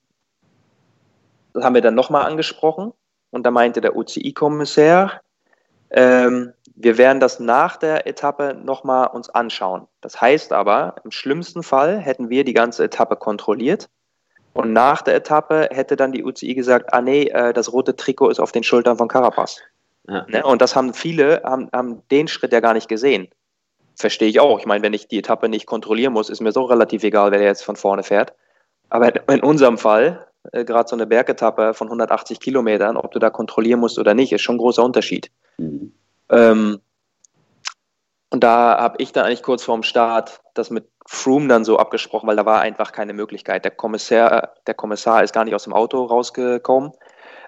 das haben wir dann nochmal angesprochen. Und da meinte der UCI-Kommissar, ähm, wir werden das nach der Etappe nochmal uns anschauen. Das heißt aber, im schlimmsten Fall hätten wir die ganze Etappe kontrolliert und nach der Etappe hätte dann die UCI gesagt, ah nee, äh, das rote Trikot ist auf den Schultern von Carapaz. Ja. Ne? Und das haben viele, haben, haben den Schritt ja gar nicht gesehen. Verstehe ich auch. Ich meine, wenn ich die Etappe nicht kontrollieren muss, ist mir so relativ egal, wer jetzt von vorne fährt. Aber in unserem Fall, äh, gerade so eine Bergetappe von 180 Kilometern, ob du da kontrollieren musst oder nicht, ist schon ein großer Unterschied. Mhm. Ähm, und da habe ich dann eigentlich kurz vorm Start das mit Froome dann so abgesprochen, weil da war einfach keine Möglichkeit. Der Kommissar, der Kommissar ist gar nicht aus dem Auto rausgekommen.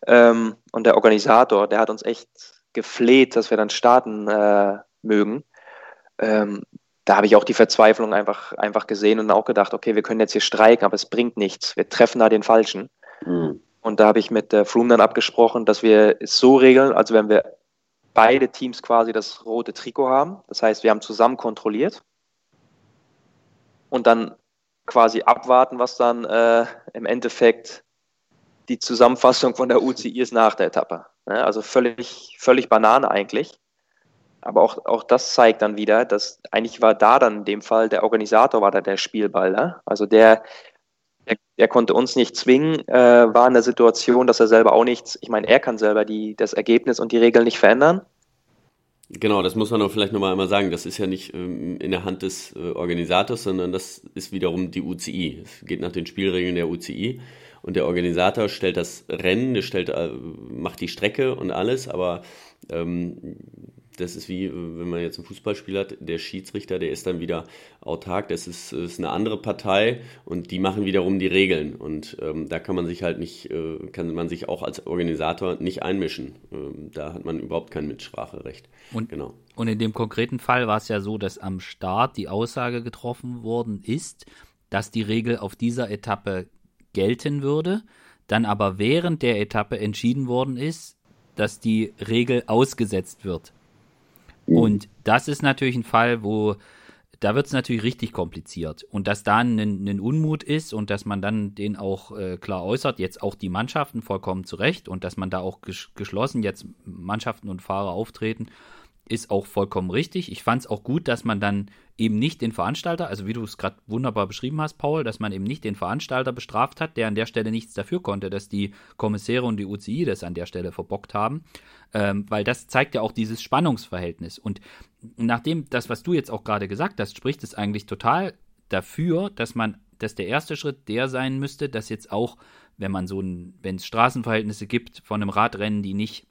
Ähm, und der Organisator, der hat uns echt gefleht, dass wir dann starten äh, mögen. Ähm, da habe ich auch die Verzweiflung einfach, einfach gesehen und auch gedacht, okay, wir können jetzt hier streiken, aber es bringt nichts. Wir treffen da den Falschen. Mhm. Und da habe ich mit äh, Froome dann abgesprochen, dass wir es so regeln, also wenn wir beide Teams quasi das rote Trikot haben. Das heißt, wir haben zusammen kontrolliert und dann quasi abwarten, was dann äh, im Endeffekt die Zusammenfassung von der UCI ist nach der Etappe. Ja, also völlig, völlig Banane eigentlich. Aber auch, auch das zeigt dann wieder, dass eigentlich war da dann in dem Fall der Organisator war da der Spielball. Ne? Also der, der, der, konnte uns nicht zwingen, äh, war in der Situation, dass er selber auch nichts, ich meine, er kann selber die, das Ergebnis und die Regeln nicht verändern. Genau, das muss man auch vielleicht nochmal einmal sagen. Das ist ja nicht ähm, in der Hand des äh, Organisators, sondern das ist wiederum die UCI. Es geht nach den Spielregeln der UCI. Und der Organisator stellt das Rennen, der stellt, äh, macht die Strecke und alles, aber ähm, das ist wie, wenn man jetzt ein Fußballspiel hat, der Schiedsrichter, der ist dann wieder autark, das ist, ist eine andere Partei und die machen wiederum die Regeln. Und ähm, da kann man sich halt nicht, äh, kann man sich auch als Organisator nicht einmischen. Ähm, da hat man überhaupt kein Mitspracherecht. Und, genau. und in dem konkreten Fall war es ja so, dass am Start die Aussage getroffen worden ist, dass die Regel auf dieser Etappe gelten würde, dann aber während der Etappe entschieden worden ist, dass die Regel ausgesetzt wird. Mhm. Und das ist natürlich ein Fall, wo da wird es natürlich richtig kompliziert. Und dass da ein, ein, Unmut ist und dass man dann den auch äh, klar äußert, jetzt auch die Mannschaften vollkommen zurecht und dass man da auch ges geschlossen jetzt Mannschaften und Fahrer auftreten ist auch vollkommen richtig. Ich fand es auch gut, dass man dann eben nicht den Veranstalter, also wie du es gerade wunderbar beschrieben hast, Paul, dass man eben nicht den Veranstalter bestraft hat, der an der Stelle nichts dafür konnte, dass die Kommissäre und die UCI das an der Stelle verbockt haben, ähm, weil das zeigt ja auch dieses Spannungsverhältnis. Und nachdem das, was du jetzt auch gerade gesagt hast, spricht es eigentlich total dafür, dass man, dass der erste Schritt der sein müsste, dass jetzt auch, wenn man so ein, wenn es Straßenverhältnisse gibt von einem Radrennen, die nicht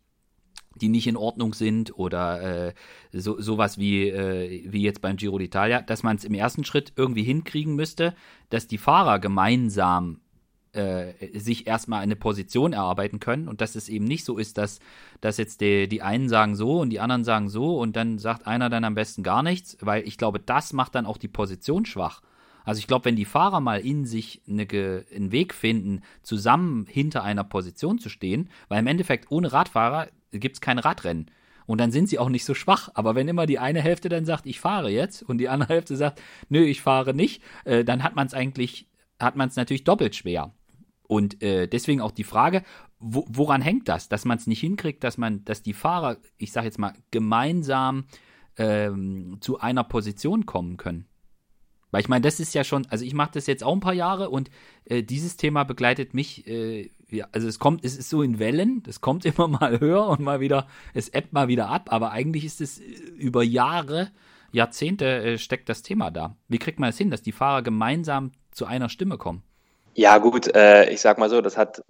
die nicht in Ordnung sind oder äh, so, sowas wie, äh, wie jetzt beim Giro d'Italia, dass man es im ersten Schritt irgendwie hinkriegen müsste, dass die Fahrer gemeinsam äh, sich erstmal eine Position erarbeiten können und dass es eben nicht so ist, dass, dass jetzt die, die einen sagen so und die anderen sagen so und dann sagt einer dann am besten gar nichts, weil ich glaube, das macht dann auch die Position schwach. Also ich glaube, wenn die Fahrer mal in sich eine, einen Weg finden, zusammen hinter einer Position zu stehen, weil im Endeffekt ohne Radfahrer gibt es kein Radrennen. Und dann sind sie auch nicht so schwach. Aber wenn immer die eine Hälfte dann sagt, ich fahre jetzt, und die andere Hälfte sagt, nö, ich fahre nicht, äh, dann hat man es eigentlich, hat man es natürlich doppelt schwer. Und äh, deswegen auch die Frage, wo, woran hängt das, dass man es nicht hinkriegt, dass man, dass die Fahrer, ich sage jetzt mal, gemeinsam ähm, zu einer Position kommen können? Weil ich meine, das ist ja schon, also ich mache das jetzt auch ein paar Jahre und äh, dieses Thema begleitet mich, äh, ja, also es kommt, es ist so in Wellen, das kommt immer mal höher und mal wieder, es ebbt mal wieder ab, aber eigentlich ist es äh, über Jahre, Jahrzehnte äh, steckt das Thema da. Wie kriegt man es hin, dass die Fahrer gemeinsam zu einer Stimme kommen? Ja, gut, äh, ich sag mal so, das hat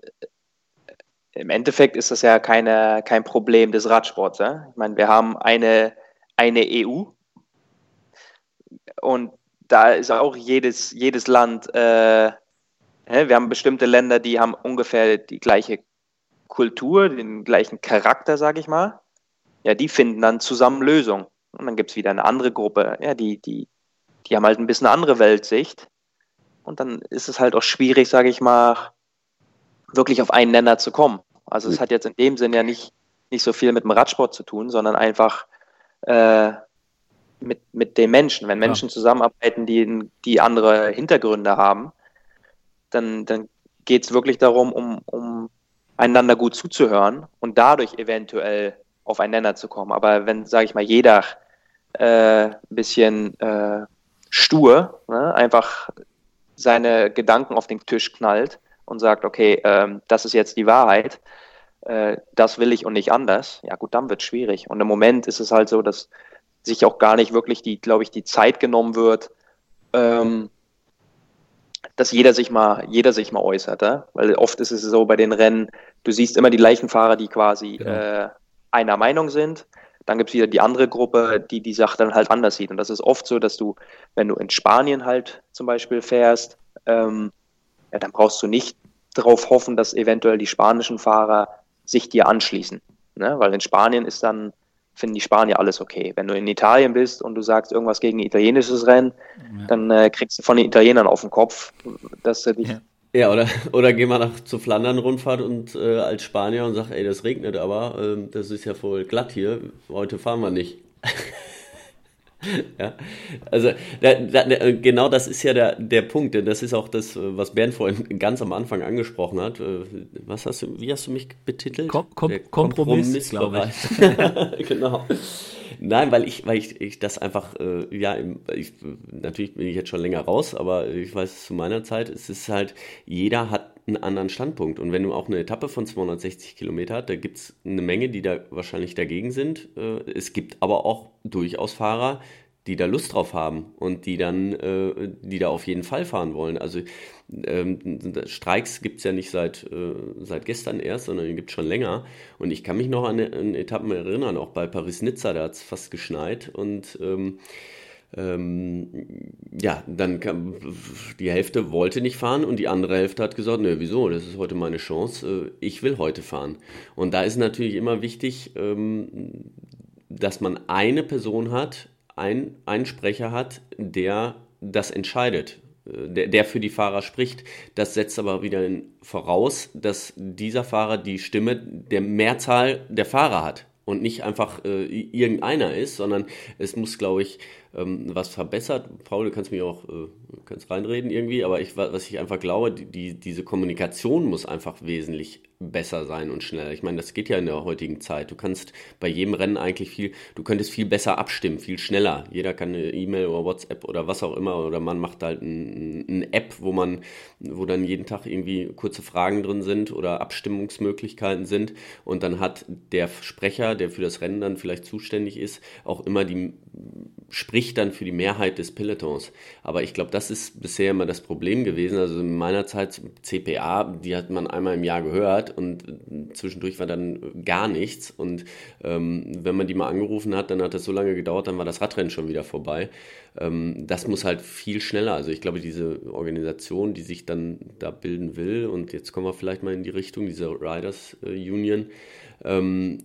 im Endeffekt ist das ja keine, kein Problem des Radsports. Ja? Ich meine, wir haben eine, eine EU und da ist auch jedes, jedes Land, äh, wir haben bestimmte Länder, die haben ungefähr die gleiche Kultur, den gleichen Charakter, sage ich mal. Ja, die finden dann zusammen Lösungen. Und dann gibt es wieder eine andere Gruppe, ja, die, die, die haben halt ein bisschen eine andere Weltsicht. Und dann ist es halt auch schwierig, sage ich mal, wirklich auf einen Nenner zu kommen. Also es hat jetzt in dem Sinn ja nicht, nicht so viel mit dem Radsport zu tun, sondern einfach äh, mit, mit den Menschen. Wenn Menschen ja. zusammenarbeiten, die, die andere Hintergründe haben, dann, dann geht es wirklich darum, um, um einander gut zuzuhören und dadurch eventuell auf einen Nenner zu kommen. Aber wenn, sage ich mal, jeder äh, ein bisschen äh, stur ne, einfach seine Gedanken auf den Tisch knallt und sagt, okay, ähm, das ist jetzt die Wahrheit, äh, das will ich und nicht anders, ja gut, dann wird es schwierig. Und im Moment ist es halt so, dass sich auch gar nicht wirklich die, glaube ich, die Zeit genommen wird, ähm, dass jeder sich mal, jeder sich mal äußert, ja? weil oft ist es so bei den Rennen, du siehst immer die gleichen Fahrer, die quasi genau. äh, einer Meinung sind. Dann gibt es wieder die andere Gruppe, die die Sache dann halt anders sieht. Und das ist oft so, dass du, wenn du in Spanien halt zum Beispiel fährst, ähm, ja, dann brauchst du nicht darauf hoffen, dass eventuell die spanischen Fahrer sich dir anschließen. Ne? Weil in Spanien ist dann, finden die Spanier alles okay. Wenn du in Italien bist und du sagst irgendwas gegen ein italienisches Rennen, ja. dann äh, kriegst du von den Italienern auf den Kopf, dass du dich. Ja. Ja, oder, oder geh mal nach zur Flandern-Rundfahrt und äh, als Spanier und sag, ey, das regnet aber, äh, das ist ja voll glatt hier, heute fahren wir nicht. Ja, also da, da, genau das ist ja der, der Punkt, denn das ist auch das, was Bernd vorhin ganz am Anfang angesprochen hat. Äh, was hast du, wie hast du mich betitelt? Kom Kom Kompromiss, Kompromiss glaube ich. genau. Nein, weil ich, weil ich, ich das einfach, äh, ja, ich, natürlich bin ich jetzt schon länger raus, aber ich weiß zu meiner Zeit, es ist halt, jeder hat einen anderen Standpunkt. Und wenn du auch eine Etappe von 260 Kilometer hast, da gibt es eine Menge, die da wahrscheinlich dagegen sind. Äh, es gibt aber auch durchaus Fahrer, die da Lust drauf haben und die dann, äh, die da auf jeden Fall fahren wollen. Also ähm, Streiks gibt es ja nicht seit, äh, seit gestern erst, sondern die gibt es schon länger. Und ich kann mich noch an, an Etappen erinnern, auch bei Paris-Nizza, da hat es fast geschneit und ähm, ähm, ja, dann kam, die Hälfte wollte nicht fahren und die andere Hälfte hat gesagt, nö, wieso, das ist heute meine Chance, äh, ich will heute fahren. Und da ist natürlich immer wichtig, ähm, dass man eine Person hat, ein, einen Sprecher hat, der das entscheidet, äh, der, der für die Fahrer spricht. Das setzt aber wieder voraus, dass dieser Fahrer die Stimme der Mehrzahl der Fahrer hat und nicht einfach äh, irgendeiner ist, sondern es muss, glaube ich, ähm, was verbessert. Paul, du kannst mich auch äh, kannst reinreden irgendwie, aber ich, was ich einfach glaube, die, die, diese Kommunikation muss einfach wesentlich besser sein und schneller. Ich meine, das geht ja in der heutigen Zeit. Du kannst bei jedem Rennen eigentlich viel, du könntest viel besser abstimmen, viel schneller. Jeder kann eine E-Mail oder WhatsApp oder was auch immer oder man macht halt eine ein App, wo man, wo dann jeden Tag irgendwie kurze Fragen drin sind oder Abstimmungsmöglichkeiten sind und dann hat der Sprecher, der für das Rennen dann vielleicht zuständig ist, auch immer die spricht dann für die Mehrheit des Pelotons. Aber ich glaube, das ist bisher immer das Problem gewesen. Also in meiner Zeit CPA, die hat man einmal im Jahr gehört und zwischendurch war dann gar nichts. Und ähm, wenn man die mal angerufen hat, dann hat das so lange gedauert, dann war das Radrennen schon wieder vorbei. Ähm, das muss halt viel schneller. Also ich glaube, diese Organisation, die sich dann da bilden will, und jetzt kommen wir vielleicht mal in die Richtung dieser Riders äh, Union, ähm,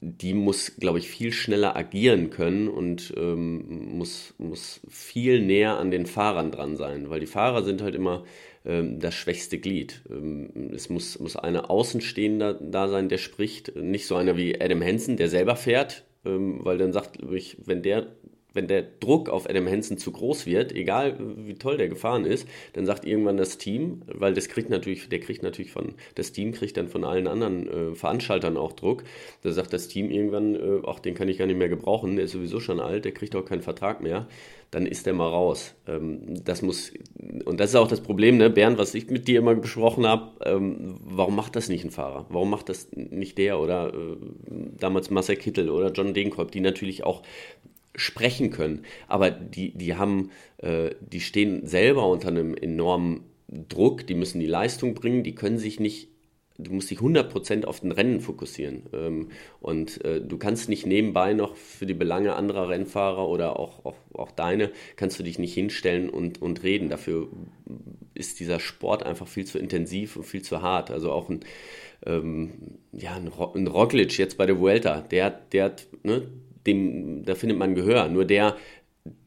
die muss, glaube ich, viel schneller agieren können und ähm, muss, muss viel näher an den Fahrern dran sein, weil die Fahrer sind halt immer das schwächste Glied. Ähm, es muss, muss einer Außenstehender da sein, der spricht, nicht so einer wie Adam Hansen, der selber fährt, ähm, weil dann sagt, wenn der wenn der Druck auf Adam Hansen zu groß wird, egal wie toll der gefahren ist, dann sagt irgendwann das Team, weil das kriegt natürlich, der kriegt natürlich von, das Team kriegt dann von allen anderen äh, Veranstaltern auch Druck. Da sagt das Team irgendwann, äh, ach, den kann ich gar nicht mehr gebrauchen, der ist sowieso schon alt, der kriegt auch keinen Vertrag mehr. Dann ist der mal raus. Ähm, das muss, und das ist auch das Problem, ne, Bernd, was ich mit dir immer besprochen habe, ähm, warum macht das nicht ein Fahrer? Warum macht das nicht der oder äh, damals Marcel Kittel oder John Degenkolb, die natürlich auch sprechen können. Aber die, die haben, äh, die stehen selber unter einem enormen Druck, die müssen die Leistung bringen, die können sich nicht, du musst dich 100% auf den Rennen fokussieren. Ähm, und äh, du kannst nicht nebenbei noch für die Belange anderer Rennfahrer oder auch, auch, auch deine, kannst du dich nicht hinstellen und, und reden. Dafür ist dieser Sport einfach viel zu intensiv und viel zu hart. Also auch ein, ähm, ja, ein, Roglic jetzt bei der Vuelta, der, der hat, ne, dem, da findet man Gehör. Nur der,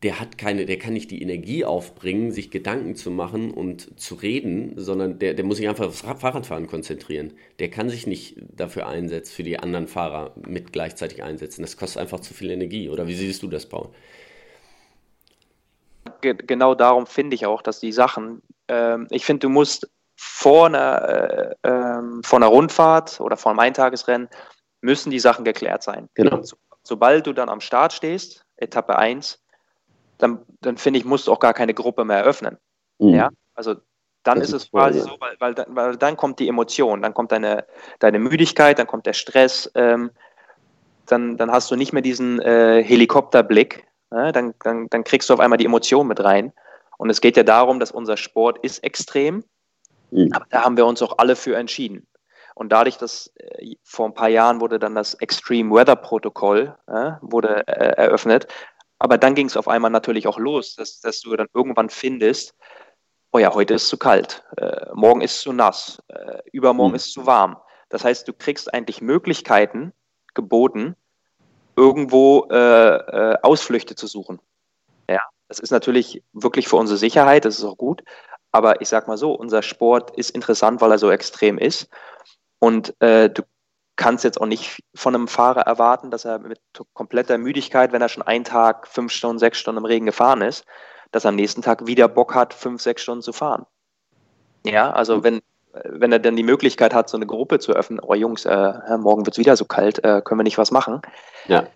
der hat keine, der kann nicht die Energie aufbringen, sich Gedanken zu machen und zu reden, sondern der, der muss sich einfach aufs Fahrradfahren konzentrieren. Der kann sich nicht dafür einsetzen, für die anderen Fahrer mit gleichzeitig einsetzen. Das kostet einfach zu viel Energie. Oder wie siehst du das, Paul? Genau darum finde ich auch, dass die Sachen, ähm, ich finde, du musst vor einer, äh, äh, vor einer Rundfahrt oder vor einem Eintagesrennen, müssen die Sachen geklärt sein. Genau sobald du dann am Start stehst, Etappe 1, dann, dann finde ich, musst du auch gar keine Gruppe mehr eröffnen. Mhm. Ja, also dann ist, ist es quasi so, weil, weil, weil, dann kommt die Emotion, dann kommt deine, deine Müdigkeit, dann kommt der Stress, ähm, dann, dann hast du nicht mehr diesen äh, Helikopterblick, äh, dann, dann, dann kriegst du auf einmal die Emotion mit rein. Und es geht ja darum, dass unser Sport ist extrem, mhm. aber da haben wir uns auch alle für entschieden. Und dadurch, dass äh, vor ein paar Jahren wurde dann das Extreme Weather Protokoll äh, wurde äh, eröffnet, aber dann ging es auf einmal natürlich auch los, dass, dass du dann irgendwann findest, oh ja, heute ist zu kalt, äh, morgen ist zu nass, äh, übermorgen mhm. ist zu warm. Das heißt, du kriegst eigentlich Möglichkeiten geboten, irgendwo äh, Ausflüchte zu suchen. Ja, das ist natürlich wirklich für unsere Sicherheit, das ist auch gut. Aber ich sag mal so, unser Sport ist interessant, weil er so extrem ist. Und äh, du kannst jetzt auch nicht von einem Fahrer erwarten, dass er mit kompletter Müdigkeit, wenn er schon einen Tag fünf Stunden, sechs Stunden im Regen gefahren ist, dass er am nächsten Tag wieder Bock hat, fünf, sechs Stunden zu fahren. Ja, also wenn, wenn er dann die Möglichkeit hat, so eine Gruppe zu öffnen, oh Jungs, äh, morgen wird es wieder so kalt, äh, können wir nicht was machen? Ja.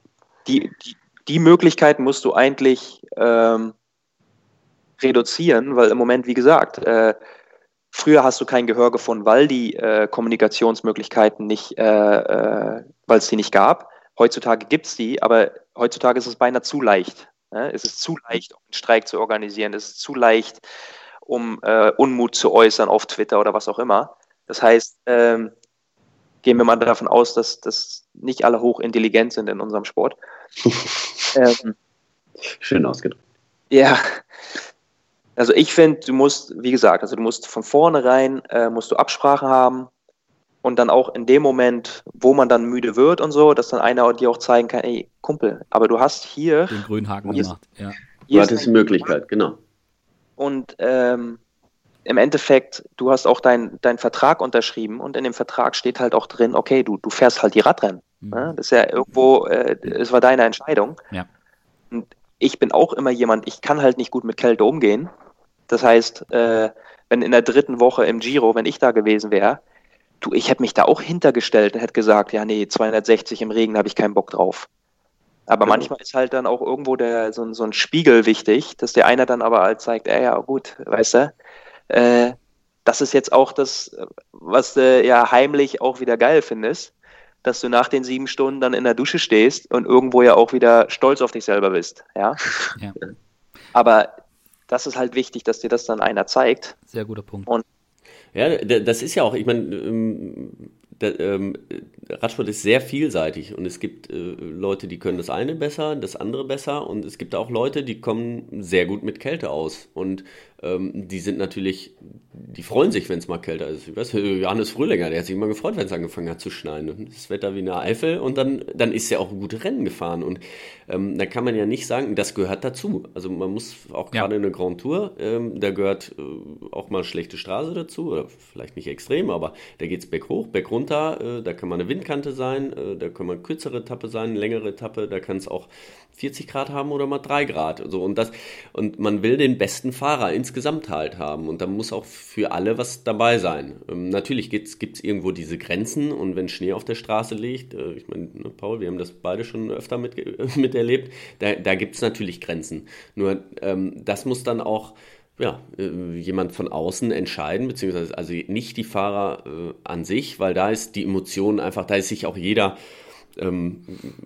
Die, die, die Möglichkeit musst du eigentlich ähm, reduzieren, weil im Moment, wie gesagt, äh, früher hast du kein Gehör gefunden, weil die äh, Kommunikationsmöglichkeiten nicht, äh, äh weil es die nicht gab. Heutzutage gibt es die, aber heutzutage ist es beinahe zu leicht. Ne? Es ist zu leicht, um einen Streik zu organisieren. Es ist zu leicht, um äh, Unmut zu äußern auf Twitter oder was auch immer. Das heißt, ähm, gehen wir mal davon aus, dass, dass nicht alle hochintelligent sind in unserem Sport. ähm, Schön ausgedrückt. Ja. Also ich finde, du musst, wie gesagt, also du musst von vornherein äh, musst du Absprachen haben, und dann auch in dem Moment, wo man dann müde wird und so, dass dann einer dir auch zeigen kann, ey, Kumpel, aber du hast hier den grünen Haken gemacht. Ja. Du hattest die Möglichkeit, genau. Und ähm, im Endeffekt, du hast auch deinen dein Vertrag unterschrieben und in dem Vertrag steht halt auch drin, okay, du, du fährst halt die Radrennen. Mhm. Ne? Das ist ja irgendwo, äh, es war deine Entscheidung. Ja. Und ich bin auch immer jemand, ich kann halt nicht gut mit Kälte umgehen. Das heißt, äh, wenn in der dritten Woche im Giro, wenn ich da gewesen wäre, du, ich hätte mich da auch hintergestellt und hätte gesagt, ja, nee, 260 im Regen habe ich keinen Bock drauf. Aber genau. manchmal ist halt dann auch irgendwo der, so, so ein Spiegel wichtig, dass der einer dann aber halt zeigt, ey, ja, gut, weißt du, äh, das ist jetzt auch das, was du ja heimlich auch wieder geil findest, dass du nach den sieben Stunden dann in der Dusche stehst und irgendwo ja auch wieder stolz auf dich selber bist, ja. ja. Aber das ist halt wichtig, dass dir das dann einer zeigt. Sehr guter Punkt. Und ja, das ist ja auch, ich meine, ähm, ähm, Radsport ist sehr vielseitig und es gibt äh, Leute, die können das eine besser, das andere besser und es gibt auch Leute, die kommen sehr gut mit Kälte aus und ähm, die sind natürlich, die freuen sich, wenn es mal kälter ist. Ich weiß, Johannes Fröhlinger, der hat sich immer gefreut, wenn es angefangen hat zu schneien. Das Wetter wie eine Eifel und dann, dann ist er auch gute Rennen gefahren. Und ähm, da kann man ja nicht sagen, das gehört dazu. Also man muss auch gerade ja. eine Grand Tour, ähm, da gehört äh, auch mal schlechte Straße dazu, oder vielleicht nicht extrem, aber da geht es berghoch, bergunter, äh, da kann man eine Windkante sein, äh, da kann man kürzere Etappe sein, längere Etappe, da kann es auch 40 Grad haben oder mal 3 Grad. So, und, das, und man will den besten Fahrer insgesamt halt haben. Und da muss auch für alle was dabei sein. Ähm, natürlich gibt es irgendwo diese Grenzen und wenn Schnee auf der Straße liegt, äh, ich meine, ne, Paul, wir haben das beide schon öfter mit, miterlebt, da, da gibt es natürlich Grenzen. Nur ähm, das muss dann auch ja, äh, jemand von außen entscheiden, beziehungsweise also nicht die Fahrer äh, an sich, weil da ist die Emotion einfach, da ist sich auch jeder ähm,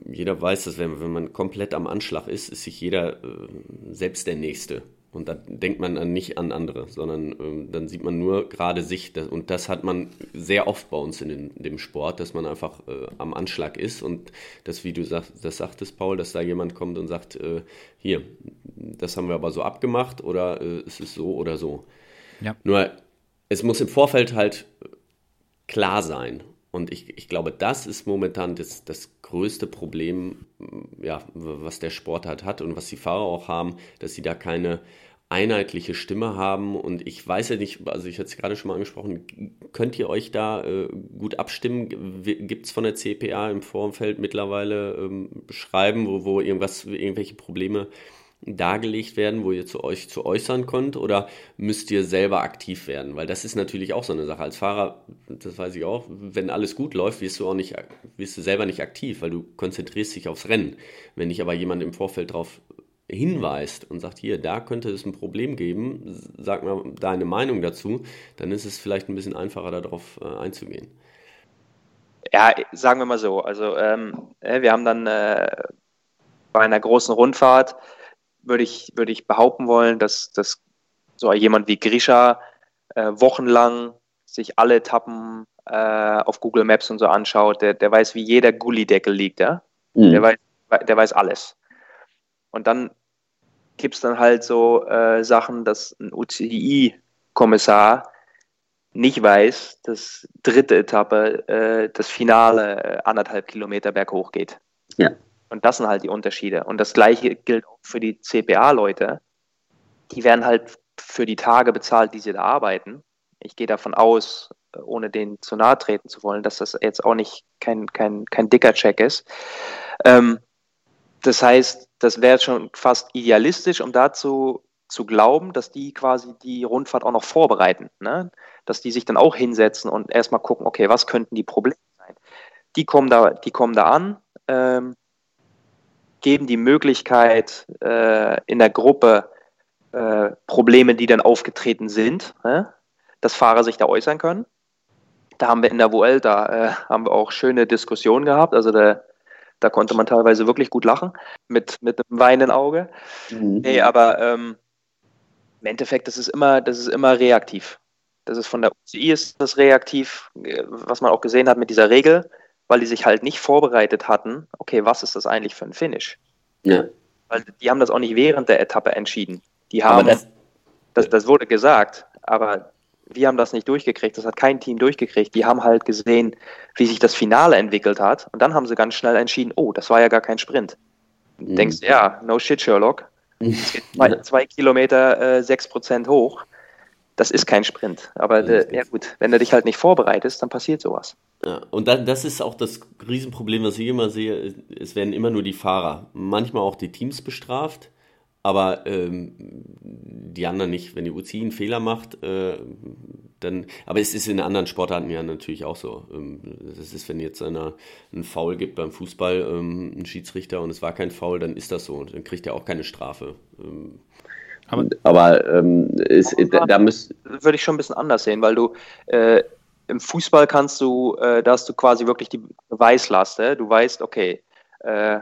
jeder weiß, dass wenn, wenn, man komplett am Anschlag ist, ist sich jeder äh, selbst der Nächste. Und da denkt man dann nicht an andere, sondern ähm, dann sieht man nur gerade sich. Und das hat man sehr oft bei uns in, den, in dem Sport, dass man einfach äh, am Anschlag ist. Und das, wie du sag, das sagtest, Paul, dass da jemand kommt und sagt, äh, hier, das haben wir aber so abgemacht oder äh, es ist so oder so. Ja. Nur es muss im Vorfeld halt klar sein. Und ich, ich glaube, das ist momentan das, das größte Problem, ja, was der Sport halt hat und was die Fahrer auch haben, dass sie da keine einheitliche Stimme haben. Und ich weiß ja nicht, also ich hatte es gerade schon mal angesprochen, könnt ihr euch da äh, gut abstimmen? Gibt es von der CPA im Vorfeld mittlerweile ähm, Schreiben, wo, wo irgendwas, irgendwelche Probleme dargelegt werden, wo ihr zu euch zu äußern könnt oder müsst ihr selber aktiv werden? Weil das ist natürlich auch so eine Sache. Als Fahrer, das weiß ich auch, wenn alles gut läuft, wirst du auch nicht, wirst du selber nicht aktiv, weil du konzentrierst dich aufs Rennen. Wenn dich aber jemand im Vorfeld darauf hinweist und sagt, hier, da könnte es ein Problem geben, sag mal deine Meinung dazu, dann ist es vielleicht ein bisschen einfacher darauf äh, einzugehen. Ja, sagen wir mal so. Also ähm, wir haben dann äh, bei einer großen Rundfahrt, würde ich, würde ich behaupten wollen, dass, dass so jemand wie Grisha äh, wochenlang sich alle Etappen äh, auf Google Maps und so anschaut, der, der weiß, wie jeder Gullideckel liegt, ja? Mhm. Der, weiß, der weiß alles. Und dann gibt es dann halt so äh, Sachen, dass ein UCI-Kommissar nicht weiß, dass dritte Etappe äh, das Finale äh, anderthalb Kilometer berghoch geht. Ja. Und das sind halt die Unterschiede. Und das gleiche gilt auch für die CPA-Leute. Die werden halt für die Tage bezahlt, die sie da arbeiten. Ich gehe davon aus, ohne denen zu nahe treten zu wollen, dass das jetzt auch nicht kein, kein, kein dicker Check ist. Ähm, das heißt, das wäre schon fast idealistisch, um dazu zu glauben, dass die quasi die Rundfahrt auch noch vorbereiten. Ne? Dass die sich dann auch hinsetzen und erstmal gucken, okay, was könnten die Probleme sein? Die kommen da, die kommen da an, ähm, geben die Möglichkeit äh, in der Gruppe äh, Probleme, die dann aufgetreten sind, äh, dass Fahrer sich da äußern können. Da haben wir in der Vuelta äh, haben wir auch schöne Diskussionen gehabt. Also der, da konnte man teilweise wirklich gut lachen mit, mit einem weinenden Auge. Mhm. Nee, aber ähm, im Endeffekt, das ist immer, das ist immer reaktiv. Das ist von der UCI ist das reaktiv, äh, was man auch gesehen hat mit dieser Regel weil die sich halt nicht vorbereitet hatten, okay, was ist das eigentlich für ein Finish? Ja. Weil die haben das auch nicht während der Etappe entschieden. Die haben, das, das, das wurde gesagt, aber wir haben das nicht durchgekriegt, das hat kein Team durchgekriegt. Die haben halt gesehen, wie sich das Finale entwickelt hat und dann haben sie ganz schnell entschieden, oh, das war ja gar kein Sprint. Mhm. Denkst ja, no shit, Sherlock. zwei, zwei Kilometer äh, sechs Prozent hoch. Das ist kein Sprint. Aber de, ja gut, wenn du dich halt nicht vorbereitest, dann passiert sowas. Ja, und dann, das ist auch das Riesenproblem, was ich immer sehe. Es werden immer nur die Fahrer, manchmal auch die Teams bestraft, aber ähm, die anderen nicht. Wenn die UCI einen Fehler macht, äh, dann. Aber es ist in anderen Sportarten ja natürlich auch so. Ähm, das ist, wenn jetzt einer einen Foul gibt beim Fußball, ähm, ein Schiedsrichter und es war kein Foul, dann ist das so. Dann kriegt er auch keine Strafe. Ähm, aber, aber ähm, ist, da, da müsst würde ich schon ein bisschen anders sehen, weil du äh, im Fußball kannst du, äh, da hast du quasi wirklich die Beweislast. Äh? Du weißt, okay, äh,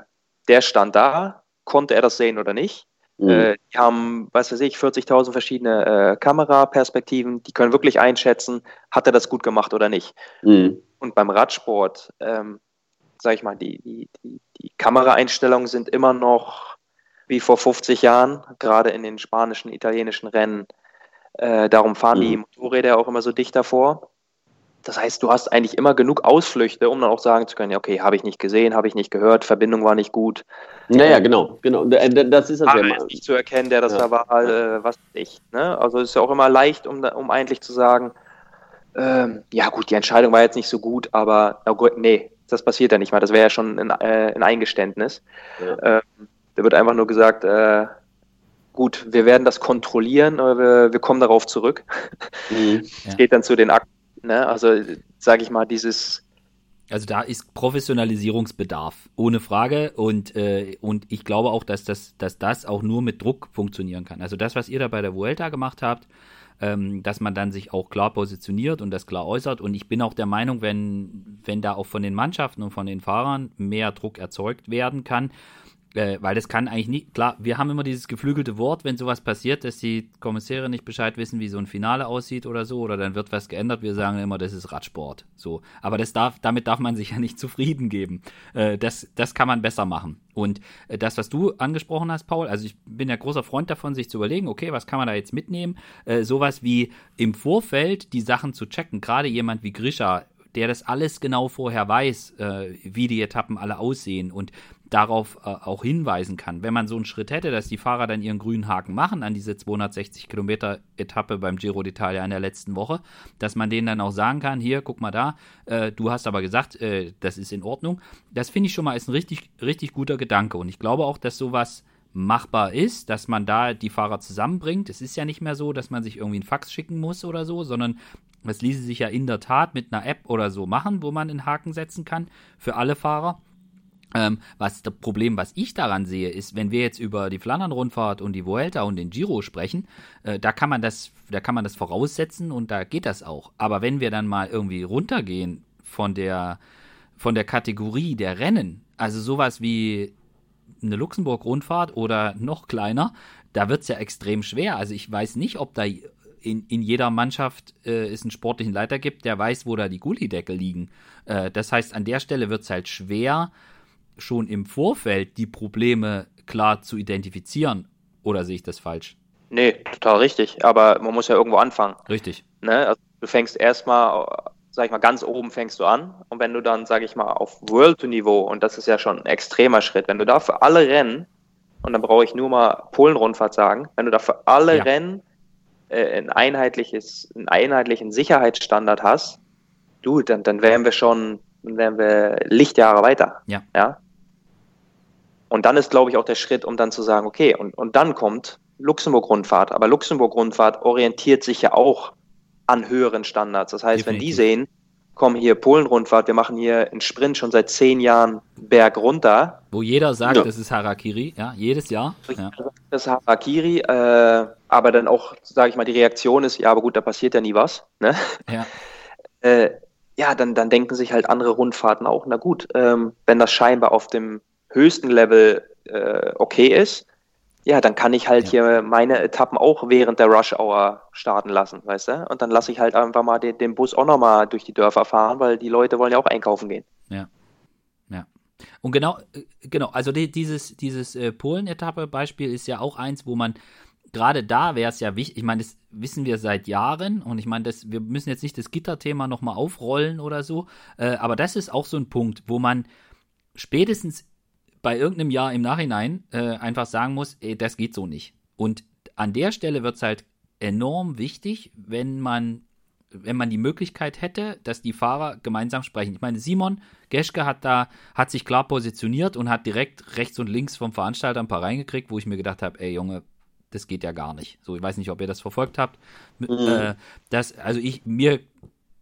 der stand da, konnte er das sehen oder nicht? Mhm. Äh, die haben, was weiß ich, 40.000 verschiedene äh, Kameraperspektiven, die können wirklich einschätzen, hat er das gut gemacht oder nicht. Mhm. Und beim Radsport, ähm, sag ich mal, die, die, die, die Kameraeinstellungen sind immer noch wie vor 50 Jahren, gerade in den spanischen, italienischen Rennen. Äh, darum fahren mhm. die Motorräder auch immer so dicht davor. Das heißt, du hast eigentlich immer genug Ausflüchte, um dann auch sagen zu können, ja, okay, habe ich nicht gesehen, habe ich nicht gehört, Verbindung war nicht gut. Naja, genau, genau. Das ist das ja nicht zu erkennen, der das ja. da war, äh, was ich. Ne? Also es ist ja auch immer leicht, um, um eigentlich zu sagen, ähm, ja gut, die Entscheidung war jetzt nicht so gut, aber oh nee, das passiert ja nicht mal. Das wäre ja schon ein, äh, ein Eingeständnis. Ja. Ähm, da wird einfach nur gesagt, äh, gut, wir werden das kontrollieren, aber wir, wir kommen darauf zurück. Mhm. Es ja. geht dann zu den Akten Ne? Also, sage ich mal, dieses. Also da ist Professionalisierungsbedarf, ohne Frage. Und, äh, und ich glaube auch, dass das, dass das auch nur mit Druck funktionieren kann. Also das, was ihr da bei der Vuelta gemacht habt, ähm, dass man dann sich auch klar positioniert und das klar äußert. Und ich bin auch der Meinung, wenn, wenn da auch von den Mannschaften und von den Fahrern mehr Druck erzeugt werden kann, äh, weil das kann eigentlich nicht, klar, wir haben immer dieses geflügelte Wort, wenn sowas passiert, dass die Kommissäre nicht Bescheid wissen, wie so ein Finale aussieht oder so, oder dann wird was geändert, wir sagen immer, das ist Radsport. So. Aber das darf, damit darf man sich ja nicht zufrieden geben. Äh, das, das kann man besser machen. Und äh, das, was du angesprochen hast, Paul, also ich bin ja großer Freund davon, sich zu überlegen, okay, was kann man da jetzt mitnehmen? Äh, sowas wie im Vorfeld die Sachen zu checken. Gerade jemand wie Grisha der das alles genau vorher weiß, äh, wie die Etappen alle aussehen und darauf äh, auch hinweisen kann. Wenn man so einen Schritt hätte, dass die Fahrer dann ihren grünen Haken machen an diese 260 Kilometer Etappe beim Giro d'Italia in der letzten Woche, dass man denen dann auch sagen kann, hier, guck mal da, äh, du hast aber gesagt, äh, das ist in Ordnung. Das finde ich schon mal ist ein richtig, richtig guter Gedanke und ich glaube auch, dass sowas machbar ist, dass man da die Fahrer zusammenbringt. Es ist ja nicht mehr so, dass man sich irgendwie einen Fax schicken muss oder so, sondern das ließe sich ja in der Tat mit einer App oder so machen, wo man einen Haken setzen kann für alle Fahrer. Ähm, was das Problem, was ich daran sehe, ist, wenn wir jetzt über die Flandern-Rundfahrt und die Vuelta und den Giro sprechen, äh, da kann man das, da kann man das voraussetzen und da geht das auch. Aber wenn wir dann mal irgendwie runtergehen von der, von der Kategorie der Rennen, also sowas wie eine Luxemburg-Rundfahrt oder noch kleiner, da wird es ja extrem schwer. Also ich weiß nicht, ob da in, in jeder Mannschaft äh, es einen sportlichen Leiter gibt, der weiß, wo da die Gullideckel liegen. Äh, das heißt, an der Stelle wird es halt schwer, schon im Vorfeld die Probleme klar zu identifizieren. Oder sehe ich das falsch? Nee, total richtig. Aber man muss ja irgendwo anfangen. Richtig. Ne? Also du fängst erstmal, sag ich mal, ganz oben fängst du an. Und wenn du dann, sag ich mal, auf World-Niveau, und das ist ja schon ein extremer Schritt, wenn du da für alle Rennen, und dann brauche ich nur mal Polen-Rundfahrt sagen, wenn du da für alle ja. Rennen äh, ein einheitliches, einen einheitlichen Sicherheitsstandard hast, du, dann, dann wären wir schon, dann wären wir Lichtjahre weiter. Ja. ja? Und dann ist, glaube ich, auch der Schritt, um dann zu sagen, okay, und, und dann kommt Luxemburg-Rundfahrt. Aber Luxemburg-Rundfahrt orientiert sich ja auch an höheren Standards. Das heißt, Definitiv. wenn die sehen, komm hier Polen-Rundfahrt, wir machen hier einen Sprint schon seit zehn Jahren Berg runter. Wo jeder sagt, ja. das ist Harakiri, ja, jedes Jahr. Ja. Das ist Harakiri, äh, aber dann auch, sage ich mal, die Reaktion ist, ja, aber gut, da passiert ja nie was. Ne? Ja. äh, ja, dann, dann denken sich halt andere Rundfahrten auch, na gut, ähm, wenn das scheinbar auf dem höchsten Level äh, okay ist, ja, dann kann ich halt ja. hier meine Etappen auch während der Rush Hour starten lassen, weißt du? Und dann lasse ich halt einfach mal den, den Bus auch nochmal durch die Dörfer fahren, weil die Leute wollen ja auch einkaufen gehen. Ja. Ja. Und genau, äh, genau, also die, dieses, dieses äh, Polen-Etappe-Beispiel ist ja auch eins, wo man gerade da wäre es ja wichtig, ich meine, das wissen wir seit Jahren und ich meine, wir müssen jetzt nicht das Gitterthema nochmal aufrollen oder so, äh, aber das ist auch so ein Punkt, wo man spätestens bei irgendeinem Jahr im Nachhinein äh, einfach sagen muss, ey, das geht so nicht. Und an der Stelle wird es halt enorm wichtig, wenn man, wenn man die Möglichkeit hätte, dass die Fahrer gemeinsam sprechen. Ich meine, Simon Geschke hat da, hat sich klar positioniert und hat direkt rechts und links vom Veranstalter ein paar reingekriegt, wo ich mir gedacht habe, ey Junge, das geht ja gar nicht. So, ich weiß nicht, ob ihr das verfolgt habt. Mhm. Äh, das, also ich, mir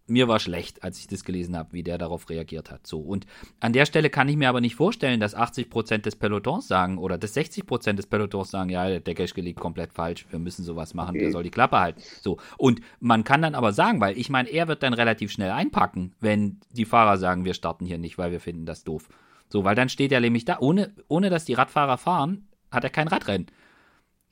mir war schlecht, als ich das gelesen habe, wie der darauf reagiert hat. So und an der Stelle kann ich mir aber nicht vorstellen, dass 80 Prozent des Pelotons sagen oder dass 60 Prozent des Pelotons sagen, ja, der Geschke liegt komplett falsch, wir müssen sowas machen, okay. der soll die Klappe halten. So und man kann dann aber sagen, weil ich meine, er wird dann relativ schnell einpacken, wenn die Fahrer sagen, wir starten hier nicht, weil wir finden das doof. So, weil dann steht er nämlich da, ohne ohne dass die Radfahrer fahren, hat er kein Radrennen.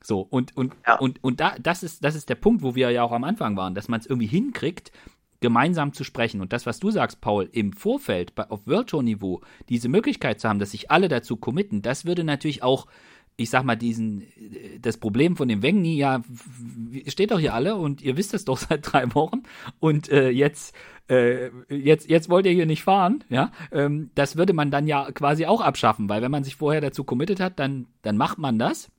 So, und, und, ja. und, und da, das ist, das ist der Punkt, wo wir ja auch am Anfang waren, dass man es irgendwie hinkriegt, gemeinsam zu sprechen. Und das, was du sagst, Paul, im Vorfeld bei, auf World Tour Niveau diese Möglichkeit zu haben, dass sich alle dazu committen, das würde natürlich auch ich sag mal, diesen, das Problem von dem Wengni, ja, steht doch hier alle und ihr wisst es doch seit drei Wochen und äh, jetzt, äh, jetzt, jetzt wollt ihr hier nicht fahren, ja, ähm, das würde man dann ja quasi auch abschaffen, weil wenn man sich vorher dazu committet hat, dann, dann macht man das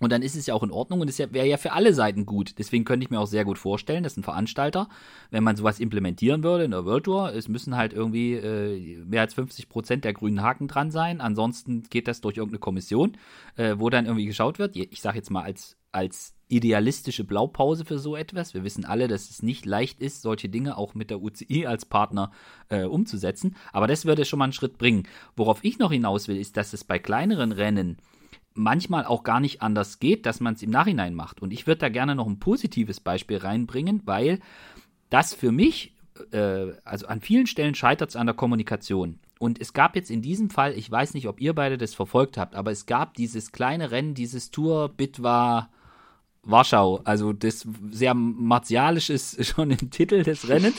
und dann ist es ja auch in Ordnung und es wäre ja für alle Seiten gut. Deswegen könnte ich mir auch sehr gut vorstellen, dass ein Veranstalter, wenn man sowas implementieren würde in der World Tour, es müssen halt irgendwie äh, mehr als 50 Prozent der grünen Haken dran sein. Ansonsten geht das durch irgendeine Kommission, äh, wo dann irgendwie geschaut wird. Ich sage jetzt mal als, als idealistische Blaupause für so etwas. Wir wissen alle, dass es nicht leicht ist, solche Dinge auch mit der UCI als Partner äh, umzusetzen. Aber das würde schon mal einen Schritt bringen. Worauf ich noch hinaus will, ist, dass es bei kleineren Rennen manchmal auch gar nicht anders geht, dass man es im Nachhinein macht. Und ich würde da gerne noch ein positives Beispiel reinbringen, weil das für mich, äh, also an vielen Stellen scheitert es an der Kommunikation. Und es gab jetzt in diesem Fall, ich weiß nicht, ob ihr beide das verfolgt habt, aber es gab dieses kleine Rennen, dieses Tour Bitwa Warschau. Also das sehr martialisch ist schon im Titel des Rennens.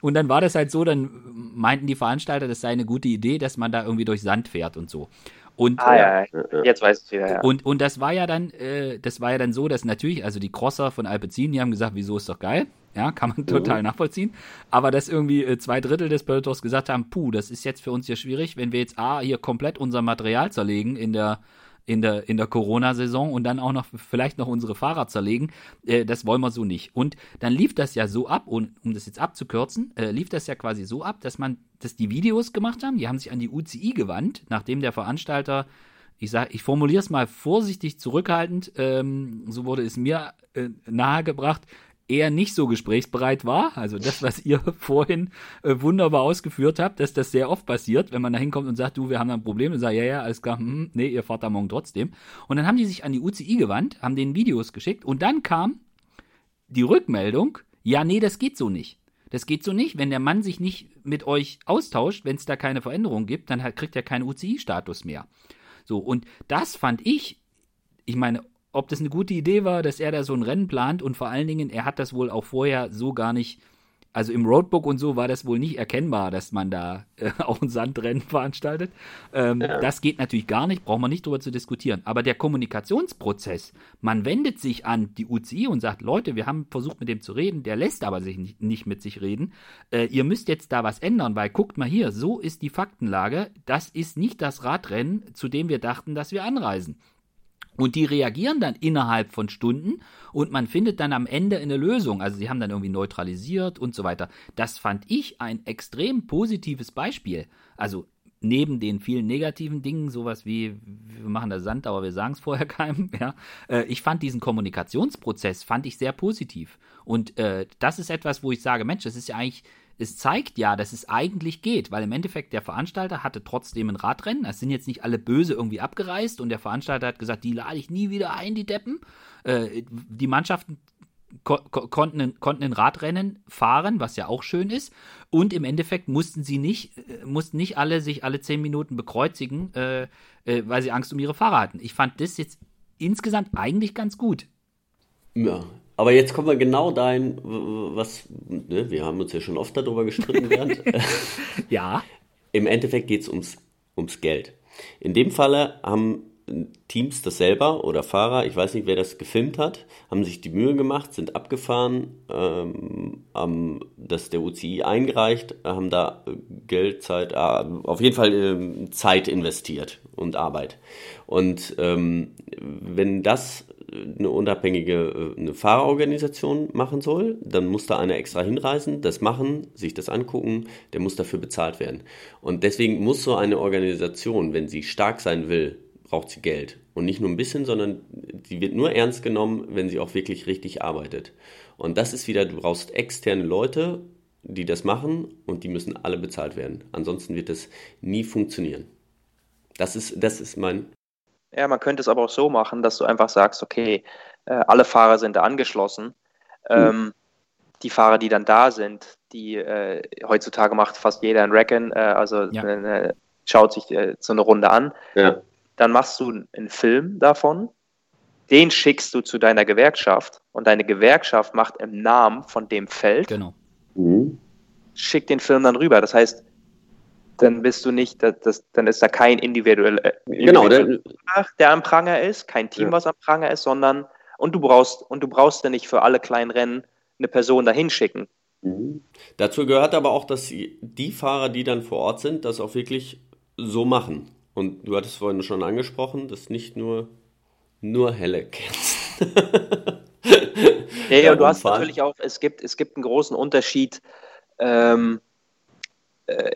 Und dann war das halt so, dann meinten die Veranstalter, das sei eine gute Idee, dass man da irgendwie durch Sand fährt und so. Und, ah, ja, ja. jetzt weiß ich wieder, ja. Und, und das war ja dann, äh, das war ja dann so, dass natürlich, also die Crosser von Alpecin, die haben gesagt, wieso ist doch geil. Ja, kann man total mhm. nachvollziehen. Aber dass irgendwie äh, zwei Drittel des Pelotons gesagt haben, puh, das ist jetzt für uns hier schwierig, wenn wir jetzt A, hier komplett unser Material zerlegen in der, in der, in der Corona-Saison und dann auch noch vielleicht noch unsere Fahrer zerlegen. Äh, das wollen wir so nicht. Und dann lief das ja so ab, und um das jetzt abzukürzen, äh, lief das ja quasi so ab, dass man, dass die Videos gemacht haben, die haben sich an die UCI gewandt, nachdem der Veranstalter ich sag, ich formuliere es mal vorsichtig zurückhaltend, ähm, so wurde es mir äh, nahegebracht, eher nicht so gesprächsbereit war. Also das, was ihr vorhin äh, wunderbar ausgeführt habt, dass das sehr oft passiert, wenn man da hinkommt und sagt, du, wir haben da ein Problem und sagt, ja, ja, alles klar, hm, nee, ihr fahrt da morgen trotzdem. Und dann haben die sich an die UCI gewandt, haben denen Videos geschickt und dann kam die Rückmeldung, ja, nee, das geht so nicht. Das geht so nicht. Wenn der Mann sich nicht mit euch austauscht, wenn es da keine Veränderung gibt, dann kriegt er keinen UCI-Status mehr. So, und das fand ich, ich meine, ob das eine gute Idee war, dass er da so ein Rennen plant und vor allen Dingen, er hat das wohl auch vorher so gar nicht also im Roadbook und so war das wohl nicht erkennbar, dass man da äh, auch ein Sandrennen veranstaltet. Ähm, ja. Das geht natürlich gar nicht, braucht man nicht drüber zu diskutieren. Aber der Kommunikationsprozess, man wendet sich an die UCI und sagt, Leute, wir haben versucht mit dem zu reden, der lässt aber sich nicht, nicht mit sich reden. Äh, ihr müsst jetzt da was ändern, weil guckt mal hier, so ist die Faktenlage. Das ist nicht das Radrennen, zu dem wir dachten, dass wir anreisen. Und die reagieren dann innerhalb von Stunden und man findet dann am Ende eine Lösung. Also sie haben dann irgendwie neutralisiert und so weiter. Das fand ich ein extrem positives Beispiel. Also neben den vielen negativen Dingen, sowas wie, wir machen da Sand, aber wir sagen es vorher keinem, ja. Äh, ich fand diesen Kommunikationsprozess, fand ich sehr positiv. Und äh, das ist etwas, wo ich sage, Mensch, das ist ja eigentlich es zeigt ja, dass es eigentlich geht, weil im Endeffekt der Veranstalter hatte trotzdem ein Radrennen. Es sind jetzt nicht alle böse irgendwie abgereist und der Veranstalter hat gesagt, die lade ich nie wieder ein, die Deppen. Äh, die Mannschaften ko konnten, konnten ein Radrennen fahren, was ja auch schön ist. Und im Endeffekt mussten sie nicht, äh, mussten nicht alle sich alle zehn Minuten bekreuzigen, äh, äh, weil sie Angst um ihre Fahrer hatten. Ich fand das jetzt insgesamt eigentlich ganz gut. Ja, aber jetzt kommen wir genau dahin, was, ne, wir haben uns ja schon oft darüber gestritten während. ja. Im Endeffekt geht es ums, ums Geld. In dem Falle haben Teams das selber oder Fahrer, ich weiß nicht, wer das gefilmt hat, haben sich die Mühe gemacht, sind abgefahren, ähm, haben das der UCI eingereicht, haben da Geld, Zeit, äh, auf jeden Fall äh, Zeit investiert und Arbeit. Und ähm, wenn das eine unabhängige äh, eine Fahrerorganisation machen soll, dann muss da einer extra hinreisen, das machen, sich das angucken, der muss dafür bezahlt werden. Und deswegen muss so eine Organisation, wenn sie stark sein will, braucht sie Geld. Und nicht nur ein bisschen, sondern sie wird nur ernst genommen, wenn sie auch wirklich richtig arbeitet. Und das ist wieder, du brauchst externe Leute, die das machen und die müssen alle bezahlt werden. Ansonsten wird das nie funktionieren. Das ist, das ist mein ja, man könnte es aber auch so machen, dass du einfach sagst, okay, äh, alle Fahrer sind da angeschlossen. Ähm, Die Fahrer, die dann da sind, die äh, heutzutage macht fast jeder ein Reckon, äh, also ja. Äh, schaut sich äh, so eine Runde an. Ja. Dann machst du einen Film davon, den schickst du zu deiner Gewerkschaft und deine Gewerkschaft macht im Namen von dem Feld, genau. Mhm. schickt den Film dann rüber. Das heißt, dann bist du nicht, das, das, dann ist da kein individueller, äh, genau, der, der am Pranger ist, kein Team, ja. was am Pranger ist, sondern und du brauchst und du brauchst ja nicht für alle kleinen Rennen eine Person dahin schicken. Mhm. Dazu gehört aber auch, dass die Fahrer, die dann vor Ort sind, das auch wirklich so machen. Und du hattest vorhin schon angesprochen, dass nicht nur nur helle Kerzen. ja, ja, du hast natürlich auch, es gibt, es gibt einen großen Unterschied. Ähm, äh,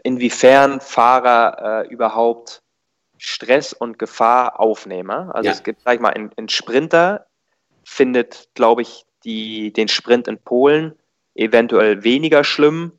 inwiefern Fahrer äh, überhaupt Stress und Gefahr aufnehmen. Also ja. es gibt, sag ich mal, ein, ein Sprinter findet, glaube ich, die, den Sprint in Polen eventuell weniger schlimm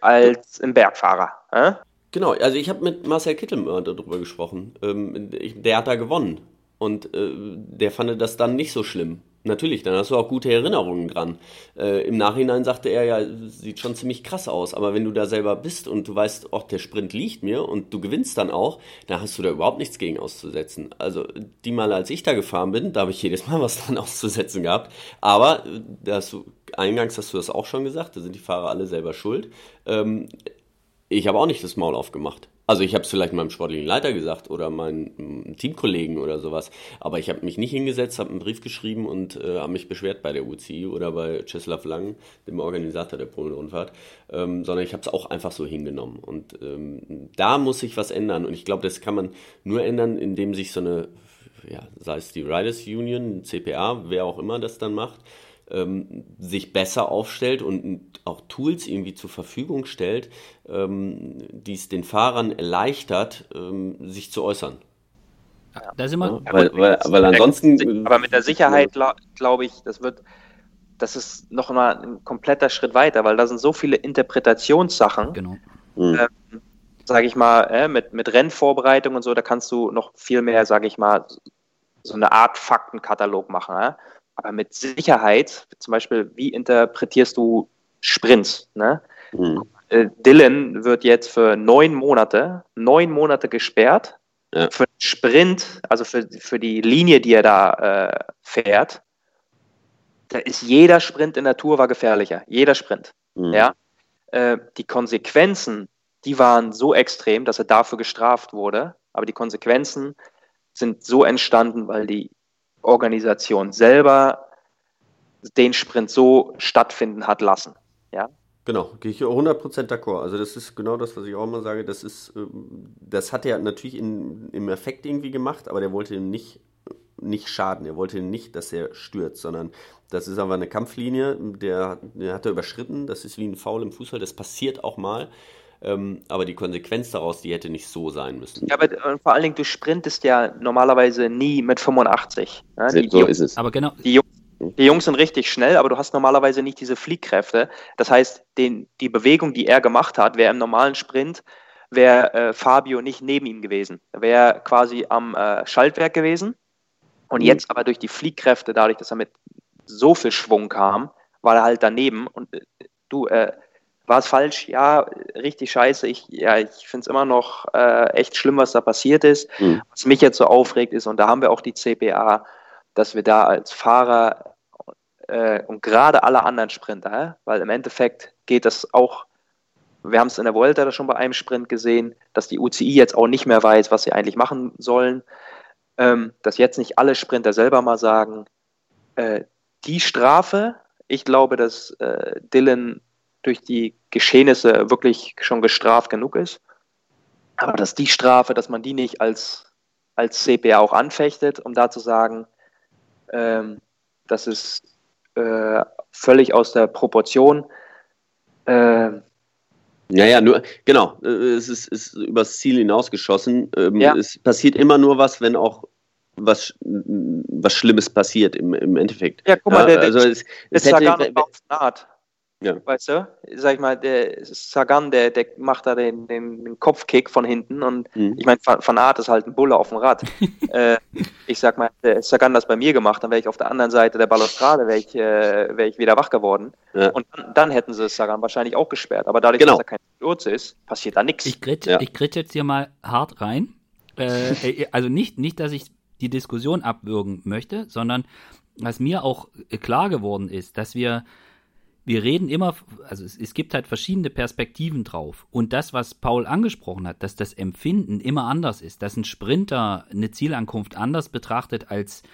als ein Bergfahrer. Äh? Genau, also ich habe mit Marcel Kittelmör darüber gesprochen. Ähm, der hat da gewonnen und äh, der fand das dann nicht so schlimm. Natürlich, dann hast du auch gute Erinnerungen dran. Äh, Im Nachhinein sagte er ja, sieht schon ziemlich krass aus, aber wenn du da selber bist und du weißt, auch der Sprint liegt mir und du gewinnst dann auch, dann hast du da überhaupt nichts gegen auszusetzen. Also die Male, als ich da gefahren bin, da habe ich jedes Mal was dran auszusetzen gehabt. Aber äh, da hast du, eingangs hast du das auch schon gesagt, da sind die Fahrer alle selber schuld. Ähm, ich habe auch nicht das Maul aufgemacht. Also ich habe es vielleicht meinem sportlichen Leiter gesagt oder meinen Teamkollegen oder sowas, aber ich habe mich nicht hingesetzt, habe einen Brief geschrieben und äh, habe mich beschwert bei der UCI oder bei Czeslaw Lang, dem Organisator der Polen-Rundfahrt, ähm, sondern ich habe es auch einfach so hingenommen. Und ähm, da muss sich was ändern und ich glaube, das kann man nur ändern, indem sich so eine, ja, sei es die Riders Union, CPA, wer auch immer das dann macht, ähm, sich besser aufstellt und auch Tools irgendwie zur Verfügung stellt, ähm, die es den Fahrern erleichtert, ähm, sich zu äußern. Da sind wir. Ja, weil, weil, weil, ansonsten. Aber mit der Sicherheit glaube ich, das wird das ist noch mal ein kompletter Schritt weiter, weil da sind so viele Interpretationssachen. Genau. Mhm. Ähm, sage ich mal, äh, mit, mit Rennvorbereitung und so, da kannst du noch viel mehr, sage ich mal, so eine Art Faktenkatalog machen. Äh? Aber mit Sicherheit, zum Beispiel, wie interpretierst du Sprints? Ne? Mhm. Äh, Dylan wird jetzt für neun Monate, neun Monate gesperrt. Ja. Für den Sprint, also für, für die Linie, die er da äh, fährt, da ist jeder Sprint in der Tour war gefährlicher. Jeder Sprint. Mhm. Ja. Äh, die Konsequenzen, die waren so extrem, dass er dafür gestraft wurde. Aber die Konsequenzen sind so entstanden, weil die Organisation selber den Sprint so stattfinden hat lassen. Ja. Genau, gehe ich 100% d'accord. Also das ist genau das, was ich auch immer sage. Das ist, ähm, das hat er natürlich in, im Effekt irgendwie gemacht, aber der wollte ihm nicht, nicht schaden. Er wollte nicht, dass er stürzt, sondern das ist aber eine Kampflinie, der, der hat er überschritten. Das ist wie ein Foul im Fußball. Das passiert auch mal. Ähm, aber die Konsequenz daraus, die hätte nicht so sein müssen. Ja, aber äh, vor allen Dingen, du sprintest ja normalerweise nie mit 85. Ja, die, so die, ist es. Aber genau. Die Jungs, die Jungs sind richtig schnell, aber du hast normalerweise nicht diese Fliehkräfte. Das heißt, den, die Bewegung, die er gemacht hat, wäre im normalen Sprint, wäre äh, Fabio nicht neben ihm gewesen. Er wäre quasi am äh, Schaltwerk gewesen. Und mhm. jetzt aber durch die Fliehkräfte, dadurch, dass er mit so viel Schwung kam, war er halt daneben. Und äh, du, äh, war es falsch? Ja, richtig scheiße. Ich, ja, ich finde es immer noch äh, echt schlimm, was da passiert ist. Mhm. Was mich jetzt so aufregt ist, und da haben wir auch die CPA, dass wir da als Fahrer äh, und gerade alle anderen Sprinter, weil im Endeffekt geht das auch, wir haben es in der Volta schon bei einem Sprint gesehen, dass die UCI jetzt auch nicht mehr weiß, was sie eigentlich machen sollen, ähm, dass jetzt nicht alle Sprinter selber mal sagen, äh, die Strafe, ich glaube, dass äh, Dylan durch die Geschehnisse wirklich schon gestraft genug ist. Aber dass die Strafe, dass man die nicht als, als CPA auch anfechtet, um da zu sagen, ähm, das ist äh, völlig aus der Proportion. Äh, naja, nur, genau, äh, es ist, ist übers Ziel hinausgeschossen. Ähm, ja. Es passiert immer nur was, wenn auch was, was Schlimmes passiert im, im Endeffekt. Ja, guck mal, der, also es, es hätte, gar nicht Naht. Ja. Weißt du? Sag ich mal, der Sagan, der, der macht da den, den, den Kopfkick von hinten und mhm. ich meine, Van Aert ist halt ein Bulle auf dem Rad. äh, ich sag mal, der Sagan das bei mir gemacht, dann wäre ich auf der anderen Seite der Balustrade, wäre ich, äh, wär ich wieder wach geworden. Ja. Und dann, dann, hätten sie Sagan wahrscheinlich auch gesperrt. Aber dadurch, genau. dass er kein Sturz ist, passiert da nichts. Ich kriege ja. jetzt hier mal hart rein. Äh, äh, also nicht, nicht, dass ich die Diskussion abwürgen möchte, sondern was mir auch klar geworden ist, dass wir wir reden immer, also es, es, gibt halt verschiedene Perspektiven drauf. Und das, was Paul angesprochen hat, dass das Empfinden immer anders ist, dass ein Sprinter eine Zielankunft anders betrachtet als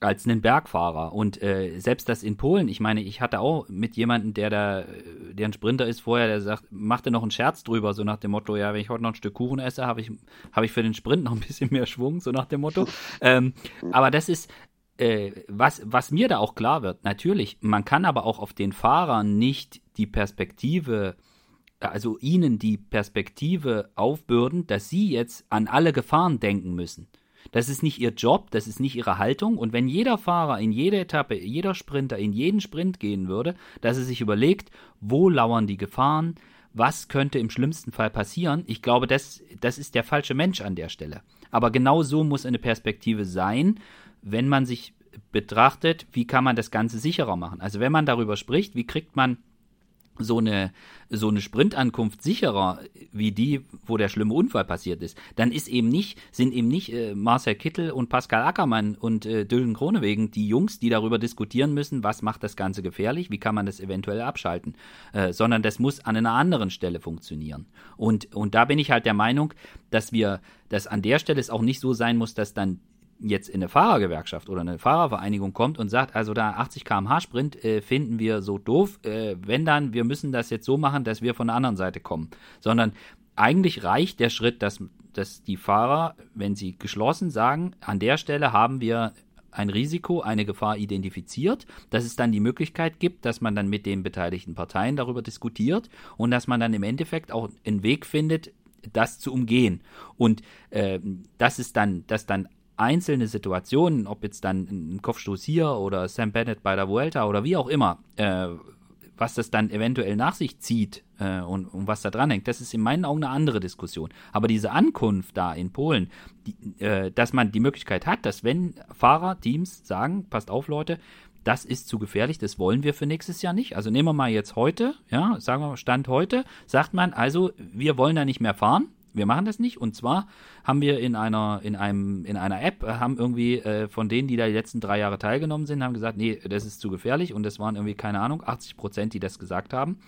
als einen Bergfahrer. Und äh, selbst das in Polen, ich meine, ich hatte auch mit jemandem, der da, der ein Sprinter ist vorher, der sagt, machte noch einen Scherz drüber, so nach dem Motto, ja, wenn ich heute noch ein Stück Kuchen esse, habe ich, habe ich für den Sprint noch ein bisschen mehr Schwung, so nach dem Motto. ähm, aber das ist, äh, was, was mir da auch klar wird, natürlich, man kann aber auch auf den Fahrern nicht die Perspektive, also ihnen die Perspektive aufbürden, dass sie jetzt an alle Gefahren denken müssen. Das ist nicht ihr Job, das ist nicht ihre Haltung. Und wenn jeder Fahrer in jede Etappe, jeder Sprinter in jeden Sprint gehen würde, dass er sich überlegt, wo lauern die Gefahren, was könnte im schlimmsten Fall passieren, ich glaube, das, das ist der falsche Mensch an der Stelle. Aber genau so muss eine Perspektive sein wenn man sich betrachtet, wie kann man das Ganze sicherer machen. Also wenn man darüber spricht, wie kriegt man so eine, so eine Sprintankunft sicherer wie die, wo der schlimme Unfall passiert ist, dann ist eben nicht, sind eben nicht äh, Marcel Kittel und Pascal Ackermann und äh, Dylan Kronewegen die Jungs, die darüber diskutieren müssen, was macht das Ganze gefährlich, wie kann man das eventuell abschalten, äh, sondern das muss an einer anderen Stelle funktionieren. Und, und da bin ich halt der Meinung, dass wir, dass an der Stelle es auch nicht so sein muss, dass dann jetzt in eine Fahrergewerkschaft oder eine Fahrervereinigung kommt und sagt, also da 80 km/h Sprint äh, finden wir so doof, äh, wenn dann, wir müssen das jetzt so machen, dass wir von der anderen Seite kommen. Sondern eigentlich reicht der Schritt, dass, dass die Fahrer, wenn sie geschlossen sagen, an der Stelle haben wir ein Risiko, eine Gefahr identifiziert, dass es dann die Möglichkeit gibt, dass man dann mit den beteiligten Parteien darüber diskutiert und dass man dann im Endeffekt auch einen Weg findet, das zu umgehen. Und äh, das ist dann, dass dann einzelne Situationen, ob jetzt dann ein Kopfstoß hier oder Sam Bennett bei der Vuelta oder wie auch immer, äh, was das dann eventuell nach sich zieht äh, und, und, was da dran hängt, das ist in meinen Augen eine andere Diskussion. Aber diese Ankunft da in Polen, die, äh, dass man die Möglichkeit hat, dass wenn Fahrer, Teams sagen, passt auf Leute, das ist zu gefährlich, das wollen wir für nächstes Jahr nicht. Also nehmen wir mal jetzt heute, ja, sagen wir mal Stand heute, sagt man, also wir wollen da nicht mehr fahren, wir machen das nicht. Und zwar haben wir in einer, in einem, in einer App, äh, haben irgendwie äh, von denen, die da die letzten drei Jahre teilgenommen sind, haben gesagt, nee, das ist zu gefährlich. Und das waren irgendwie, keine Ahnung, 80 Prozent, die das gesagt haben.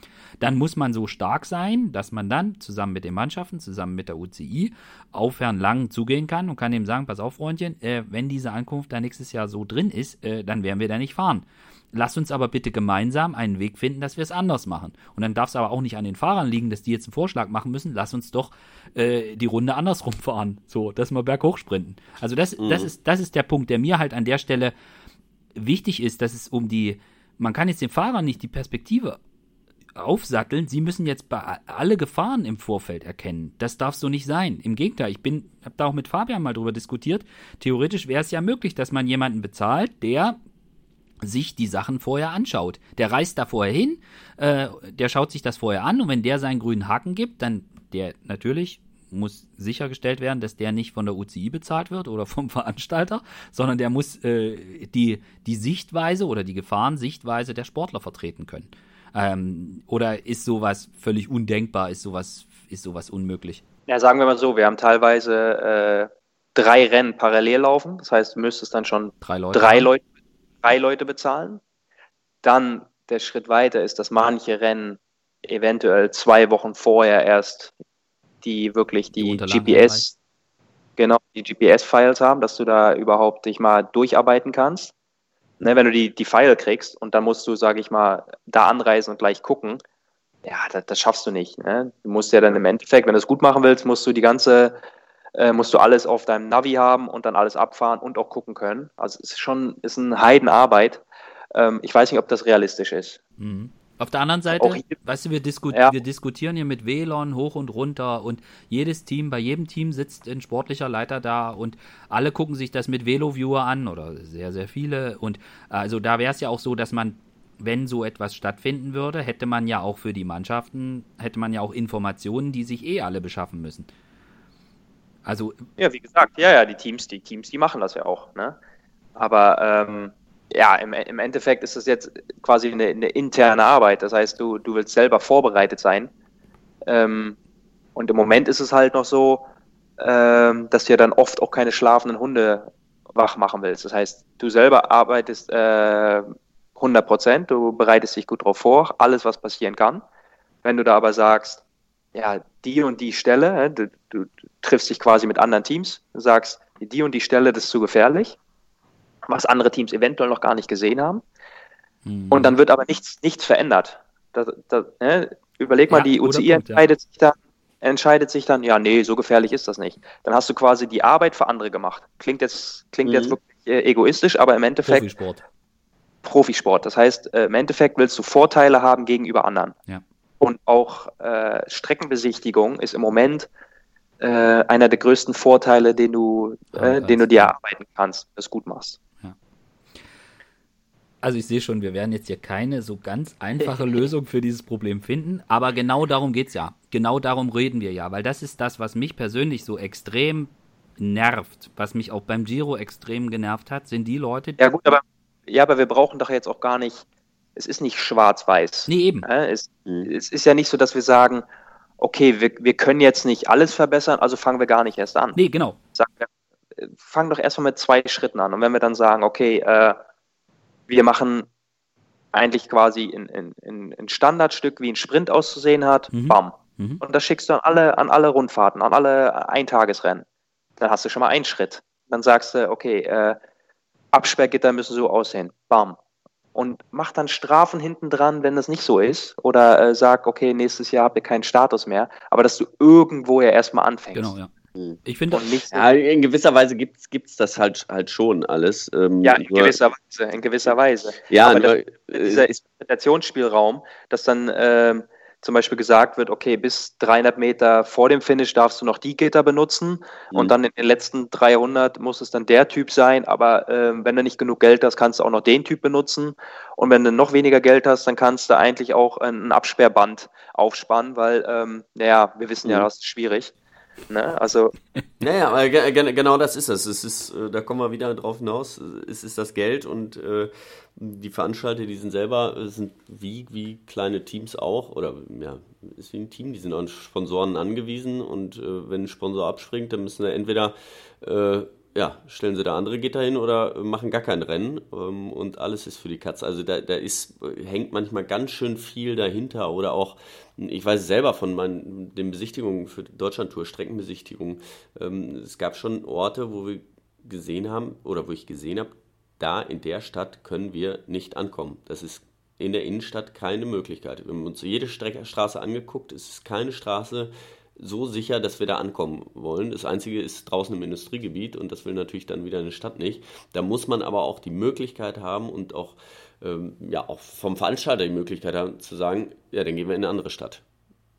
Dann muss man so stark sein, dass man dann zusammen mit den Mannschaften, zusammen mit der UCI, auf Herrn Lang zugehen kann und kann ihm sagen, pass auf, Freundchen, äh, wenn diese Ankunft da nächstes Jahr so drin ist, äh, dann werden wir da nicht fahren. Lass uns aber bitte gemeinsam einen Weg finden, dass wir es anders machen. Und dann darf es aber auch nicht an den Fahrern liegen, dass die jetzt einen Vorschlag machen müssen. Lass uns doch äh, die Runde andersrum fahren. So, dass wir berghoch sprinten. Also das, mhm. das, ist, das ist der Punkt, der mir halt an der Stelle wichtig ist, dass es um die, man kann jetzt den Fahrern nicht die Perspektive aufsatteln, sie müssen jetzt bei alle Gefahren im Vorfeld erkennen. Das darf so nicht sein. Im Gegenteil, ich bin, habe da auch mit Fabian mal drüber diskutiert. Theoretisch wäre es ja möglich, dass man jemanden bezahlt, der sich die Sachen vorher anschaut. Der reist da vorher hin, äh, der schaut sich das vorher an und wenn der seinen grünen Haken gibt, dann der natürlich muss sichergestellt werden, dass der nicht von der UCI bezahlt wird oder vom Veranstalter, sondern der muss äh, die, die Sichtweise oder die Gefahrensichtweise der Sportler vertreten können. Ähm, oder ist sowas völlig undenkbar, ist sowas, ist sowas unmöglich? Ja, sagen wir mal so, wir haben teilweise äh, drei Rennen parallel laufen. Das heißt, du müsstest dann schon drei Leute, drei Leute drei Leute bezahlen. Dann der Schritt weiter ist, dass manche Rennen eventuell zwei Wochen vorher erst die wirklich die, die GPS, genau, die GPS-Files haben, dass du da überhaupt dich mal durcharbeiten kannst. Ne, wenn du die, die File kriegst und dann musst du, sage ich mal, da anreisen und gleich gucken, ja, das, das schaffst du nicht. Ne? Du musst ja dann im Endeffekt, wenn du es gut machen willst, musst du die ganze äh, musst du alles auf deinem Navi haben und dann alles abfahren und auch gucken können. Also es ist schon ist eine Heidenarbeit. Ähm, ich weiß nicht, ob das realistisch ist. Mhm. Auf der anderen Seite, hier, weißt du, wir, disku ja. wir, diskutieren hier mit WLAN hoch und runter und jedes Team, bei jedem Team sitzt ein sportlicher Leiter da und alle gucken sich das mit VeloViewer an oder sehr, sehr viele. Und also da wäre es ja auch so, dass man, wenn so etwas stattfinden würde, hätte man ja auch für die Mannschaften, hätte man ja auch Informationen, die sich eh alle beschaffen müssen. Also ja, wie gesagt, ja, ja, die Teams, die Teams, die machen das ja auch. Ne? Aber ähm, ja, im, im Endeffekt ist das jetzt quasi eine, eine, interne Arbeit. Das heißt, du, du willst selber vorbereitet sein. Ähm, und im Moment ist es halt noch so, ähm, dass du ja dann oft auch keine schlafenden Hunde wach machen willst. Das heißt, du selber arbeitest äh, 100 Prozent, du bereitest dich gut darauf vor, alles, was passieren kann. Wenn du da aber sagst, ja, die und die Stelle, du, triffst dich quasi mit anderen Teams, sagst, die und die Stelle, das ist zu gefährlich, was andere Teams eventuell noch gar nicht gesehen haben. Mhm. Und dann wird aber nichts, nichts verändert. Das, das, ne? Überleg mal, ja, die UCI Punkt, entscheidet, ja. sich dann, entscheidet sich dann, ja, nee, so gefährlich ist das nicht. Dann hast du quasi die Arbeit für andere gemacht. Klingt jetzt, klingt mhm. jetzt wirklich äh, egoistisch, aber im Endeffekt. Profisport. Profisport. Das heißt, äh, im Endeffekt willst du Vorteile haben gegenüber anderen. Ja. Und auch äh, Streckenbesichtigung ist im Moment äh, einer der größten Vorteile, den du, äh, den du dir erarbeiten kannst, das gut machst. Also ich sehe schon, wir werden jetzt hier keine so ganz einfache Lösung für dieses Problem finden, aber genau darum geht es ja. Genau darum reden wir ja, weil das ist das, was mich persönlich so extrem nervt, was mich auch beim Giro extrem genervt hat, sind die Leute, die Ja gut, aber ja, aber wir brauchen doch jetzt auch gar nicht es ist nicht schwarz-weiß. Nee, eben. Es, es, ist ja nicht so, dass wir sagen, okay, wir, wir können jetzt nicht alles verbessern, also fangen wir gar nicht erst an. Nee, genau. Sagen wir, fangen doch erstmal mit zwei Schritten an. Und wenn wir dann sagen, okay, äh, wir machen eigentlich quasi ein Standardstück, wie ein Sprint auszusehen hat, mhm. bam. Mhm. Und das schickst du an alle, an alle Rundfahrten, an alle Eintagesrennen. Dann hast du schon mal einen Schritt. Dann sagst du, okay, äh, Absperrgitter müssen so aussehen. Bam und mach dann Strafen hinten dran, wenn das nicht so ist. Oder äh, sag, okay, nächstes Jahr habt ihr keinen Status mehr. Aber dass du irgendwo ja erstmal anfängst. Genau, ja. Hm. Ich finde ja, in gewisser Weise gibt es das halt, halt schon alles. Ähm, ja, in gewisser Weise, in gewisser Weise. Ja, Aber nur, das, dieser Interpretationsspielraum, dass dann äh, zum Beispiel gesagt wird, okay, bis 300 Meter vor dem Finish darfst du noch die Gitter benutzen mhm. und dann in den letzten 300 muss es dann der Typ sein, aber äh, wenn du nicht genug Geld hast, kannst du auch noch den Typ benutzen und wenn du noch weniger Geld hast, dann kannst du eigentlich auch ein Absperrband aufspannen, weil, ähm, naja, wir wissen mhm. ja, das ist schwierig. Ne? Also. Naja, aber genau das ist es. Es ist, äh, da kommen wir wieder drauf hinaus. Es ist das Geld und äh, die Veranstalter, die sind selber, sind wie, wie kleine Teams auch, oder ja, ist wie ein Team, die sind an Sponsoren angewiesen und äh, wenn ein Sponsor abspringt, dann müssen wir entweder äh, ja, stellen sie da andere Gitter hin oder machen gar kein Rennen ähm, und alles ist für die Katze. Also da, da ist, hängt manchmal ganz schön viel dahinter oder auch, ich weiß selber von meinen, den Besichtigungen für Deutschlandtour, Streckenbesichtigungen, ähm, es gab schon Orte, wo wir gesehen haben oder wo ich gesehen habe, da in der Stadt können wir nicht ankommen. Das ist in der Innenstadt keine Möglichkeit. Wir haben uns jede Strecke, Straße angeguckt, es ist keine Straße, so sicher, dass wir da ankommen wollen. Das Einzige ist draußen im Industriegebiet und das will natürlich dann wieder eine Stadt nicht. Da muss man aber auch die Möglichkeit haben und auch, ähm, ja, auch vom Veranstalter die Möglichkeit haben zu sagen, ja, dann gehen wir in eine andere Stadt.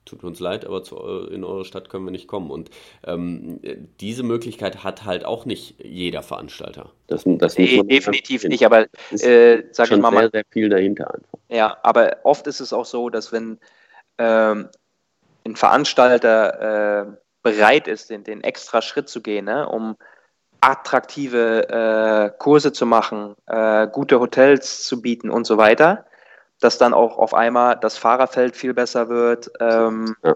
Tut uns leid, aber zu, in eure Stadt können wir nicht kommen. Und ähm, diese Möglichkeit hat halt auch nicht jeder Veranstalter. Das, das nee, definitiv nicht, aber äh, sag ich mal, sehr, sehr viel dahinter einfach. Ja, aber oft ist es auch so, dass wenn ähm, ein Veranstalter äh, bereit ist, den, den extra Schritt zu gehen, ne, um attraktive äh, Kurse zu machen, äh, gute Hotels zu bieten und so weiter, dass dann auch auf einmal das Fahrerfeld viel besser wird. Ähm, ja.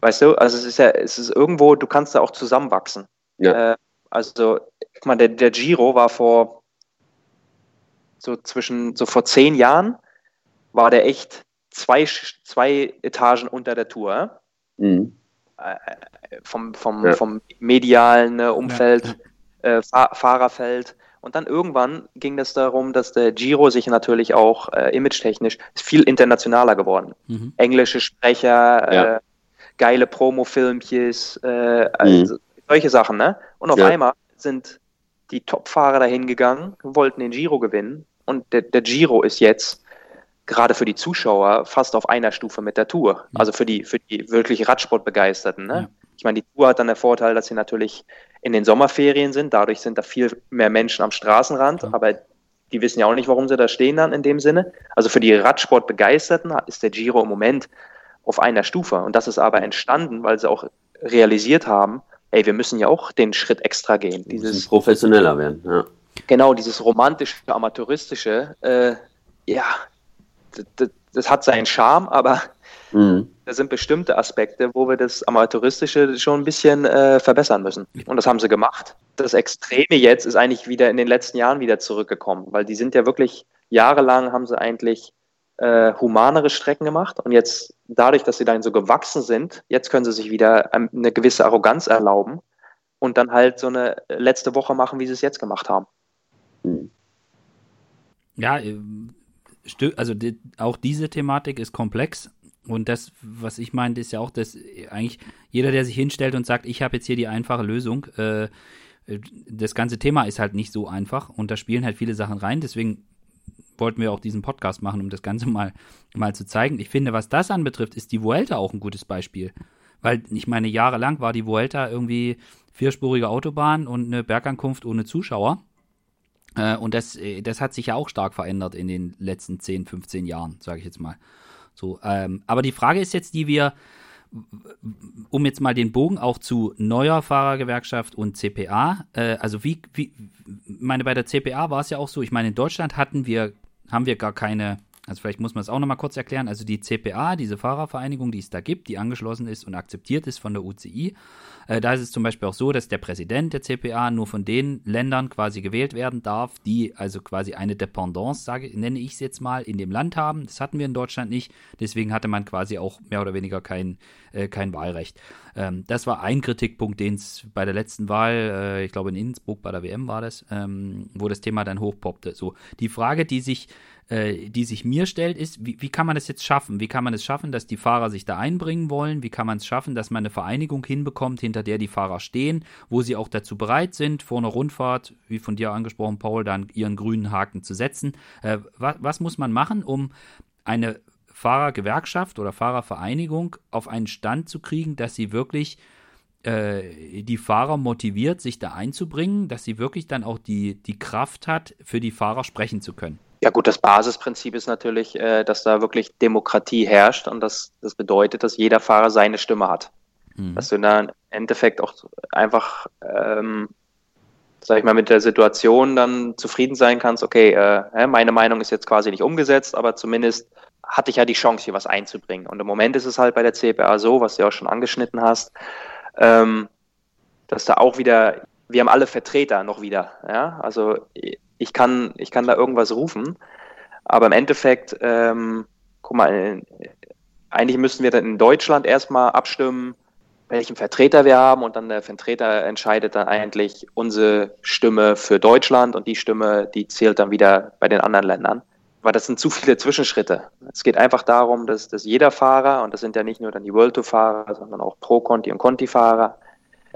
Weißt du, also es ist ja, es ist irgendwo, du kannst da auch zusammenwachsen. Ja. Äh, also, guck mal, der, der Giro war vor so zwischen, so vor zehn Jahren, war der echt zwei, zwei Etagen unter der Tour. Mhm. Äh, vom, vom, ja. vom medialen ne, Umfeld, ja. äh, Fahr Fahrerfeld. Und dann irgendwann ging es darum, dass der Giro sich natürlich auch äh, image-technisch viel internationaler geworden. Mhm. Englische Sprecher, ja. äh, geile Promo-Filmches, äh, also mhm. solche Sachen. Ne? Und auf einmal sind die Top-Fahrer dahin gegangen, wollten den Giro gewinnen. Und der, der Giro ist jetzt gerade für die Zuschauer fast auf einer Stufe mit der Tour. Also für die, für die wirklich Radsportbegeisterten. Ne? Ja. Ich meine, die Tour hat dann den Vorteil, dass sie natürlich in den Sommerferien sind. Dadurch sind da viel mehr Menschen am Straßenrand. Ja. Aber die wissen ja auch nicht, warum sie da stehen dann in dem Sinne. Also für die Radsportbegeisterten ist der Giro im Moment auf einer Stufe. Und das ist aber entstanden, weil sie auch realisiert haben, ey, wir müssen ja auch den Schritt extra gehen. Dieses professioneller werden. Ja. Genau, dieses romantische, amateuristische, äh, ja, das, das hat seinen Charme, aber mhm. da sind bestimmte Aspekte, wo wir das Amateuristische schon ein bisschen äh, verbessern müssen. Und das haben sie gemacht. Das Extreme jetzt ist eigentlich wieder in den letzten Jahren wieder zurückgekommen, weil die sind ja wirklich jahrelang haben sie eigentlich äh, humanere Strecken gemacht und jetzt dadurch, dass sie dann so gewachsen sind, jetzt können sie sich wieder eine gewisse Arroganz erlauben und dann halt so eine letzte Woche machen, wie sie es jetzt gemacht haben. Mhm. Ja, also die, auch diese Thematik ist komplex. Und das, was ich meinte, ist ja auch, dass eigentlich jeder, der sich hinstellt und sagt, ich habe jetzt hier die einfache Lösung, äh, das ganze Thema ist halt nicht so einfach und da spielen halt viele Sachen rein. Deswegen wollten wir auch diesen Podcast machen, um das Ganze mal, mal zu zeigen. Ich finde, was das anbetrifft, ist die Vuelta auch ein gutes Beispiel. Weil ich meine, jahrelang war die Vuelta irgendwie vierspurige Autobahn und eine Bergankunft ohne Zuschauer. Äh, und das, äh, das hat sich ja auch stark verändert in den letzten 10, 15 Jahren, sage ich jetzt mal. So, ähm, aber die Frage ist jetzt, die wir, um jetzt mal den Bogen auch zu neuer Fahrergewerkschaft und CPA, äh, also wie, wie, meine, bei der CPA war es ja auch so, ich meine, in Deutschland hatten wir, haben wir gar keine, also vielleicht muss man es auch nochmal kurz erklären, also die CPA, diese Fahrervereinigung, die es da gibt, die angeschlossen ist und akzeptiert ist von der UCI, äh, da ist es zum Beispiel auch so, dass der Präsident der CPA nur von den Ländern quasi gewählt werden darf, die also quasi eine Dependance, sage, nenne ich es jetzt mal, in dem Land haben. Das hatten wir in Deutschland nicht. Deswegen hatte man quasi auch mehr oder weniger kein, äh, kein Wahlrecht. Ähm, das war ein Kritikpunkt, den es bei der letzten Wahl, äh, ich glaube in Innsbruck bei der WM war das, ähm, wo das Thema dann hochpoppte. So, die Frage, die sich äh, die sich mir stellt, ist, wie, wie kann man das jetzt schaffen? Wie kann man es schaffen, dass die Fahrer sich da einbringen wollen? Wie kann man es schaffen, dass man eine Vereinigung hinbekommt, hinter der die Fahrer stehen, wo sie auch dazu bereit sind, vor einer Rundfahrt, wie von dir angesprochen, Paul, dann ihren grünen Haken zu setzen? Äh, was, was muss man machen, um eine Fahrergewerkschaft oder Fahrervereinigung auf einen Stand zu kriegen, dass sie wirklich äh, die Fahrer motiviert, sich da einzubringen, dass sie wirklich dann auch die, die Kraft hat, für die Fahrer sprechen zu können. Ja gut, das Basisprinzip ist natürlich, äh, dass da wirklich Demokratie herrscht und das, das bedeutet, dass jeder Fahrer seine Stimme hat. Mhm. Dass du dann im Endeffekt auch einfach, ähm, sag ich mal, mit der Situation dann zufrieden sein kannst, okay, äh, meine Meinung ist jetzt quasi nicht umgesetzt, aber zumindest hatte ich ja die Chance, hier was einzubringen. Und im Moment ist es halt bei der CPA so, was du auch schon angeschnitten hast, ähm, dass da auch wieder, wir haben alle Vertreter noch wieder, ja, also ich kann, ich kann da irgendwas rufen, aber im Endeffekt, ähm, guck mal, eigentlich müssten wir dann in Deutschland erstmal abstimmen, welchen Vertreter wir haben und dann der Vertreter entscheidet dann eigentlich unsere Stimme für Deutschland und die Stimme, die zählt dann wieder bei den anderen Ländern. Weil das sind zu viele Zwischenschritte. Es geht einfach darum, dass, dass jeder Fahrer, und das sind ja nicht nur dann die World Tour-Fahrer, sondern auch Pro-Conti und Conti-Fahrer,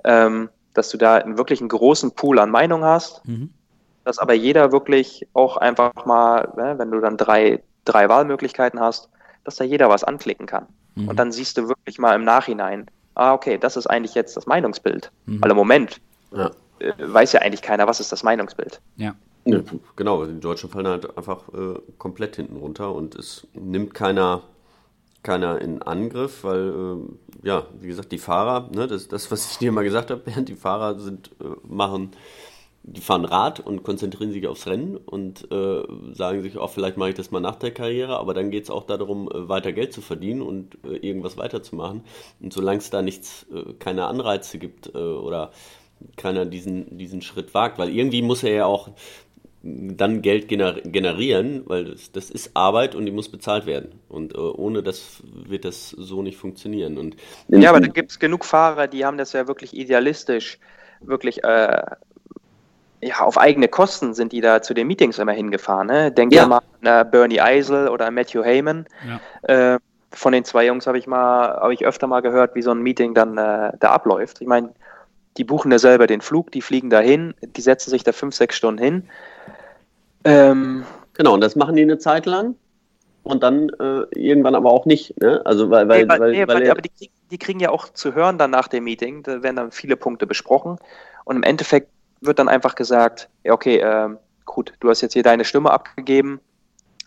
ähm, dass du da einen wirklich einen großen Pool an Meinung hast, mhm. dass aber jeder wirklich auch einfach mal, ne, wenn du dann drei, drei Wahlmöglichkeiten hast, dass da jeder was anklicken kann. Mhm. Und dann siehst du wirklich mal im Nachhinein, ah, okay, das ist eigentlich jetzt das Meinungsbild. Mhm. Weil im Moment ja. äh, weiß ja eigentlich keiner, was ist das Meinungsbild. Ja. Ja, genau, die Deutschen fallen halt einfach äh, komplett hinten runter und es nimmt keiner, keiner in Angriff, weil, äh, ja, wie gesagt, die Fahrer, ne, das, das, was ich dir mal gesagt habe, Bernd, die Fahrer sind, äh, machen, die fahren Rad und konzentrieren sich aufs Rennen und äh, sagen sich, auch oh, vielleicht mache ich das mal nach der Karriere, aber dann geht es auch darum, äh, weiter Geld zu verdienen und äh, irgendwas weiterzumachen. Und solange es da nichts, keine Anreize gibt oder keiner diesen, diesen Schritt wagt, weil irgendwie muss er ja auch dann Geld generieren, weil das, das, ist Arbeit und die muss bezahlt werden. Und äh, ohne das wird das so nicht funktionieren. Und ja, aber da gibt es genug Fahrer, die haben das ja wirklich idealistisch, wirklich äh, ja, auf eigene Kosten sind die da zu den Meetings immer hingefahren. Ne? Denk ja. mal an äh, Bernie Eisel oder Matthew Heyman. Ja. Äh, von den zwei Jungs habe ich mal, habe ich öfter mal gehört, wie so ein Meeting dann äh, da abläuft. Ich meine, die buchen ja selber den Flug, die fliegen da hin, die setzen sich da fünf, sechs Stunden hin ähm, genau, und das machen die eine Zeit lang und dann äh, irgendwann aber auch nicht. Ne? Also weil, weil, nee, weil, nee, weil, aber die kriegen, die kriegen ja auch zu hören dann nach dem Meeting, da werden dann viele Punkte besprochen und im Endeffekt wird dann einfach gesagt, ja okay, äh, gut, du hast jetzt hier deine Stimme abgegeben,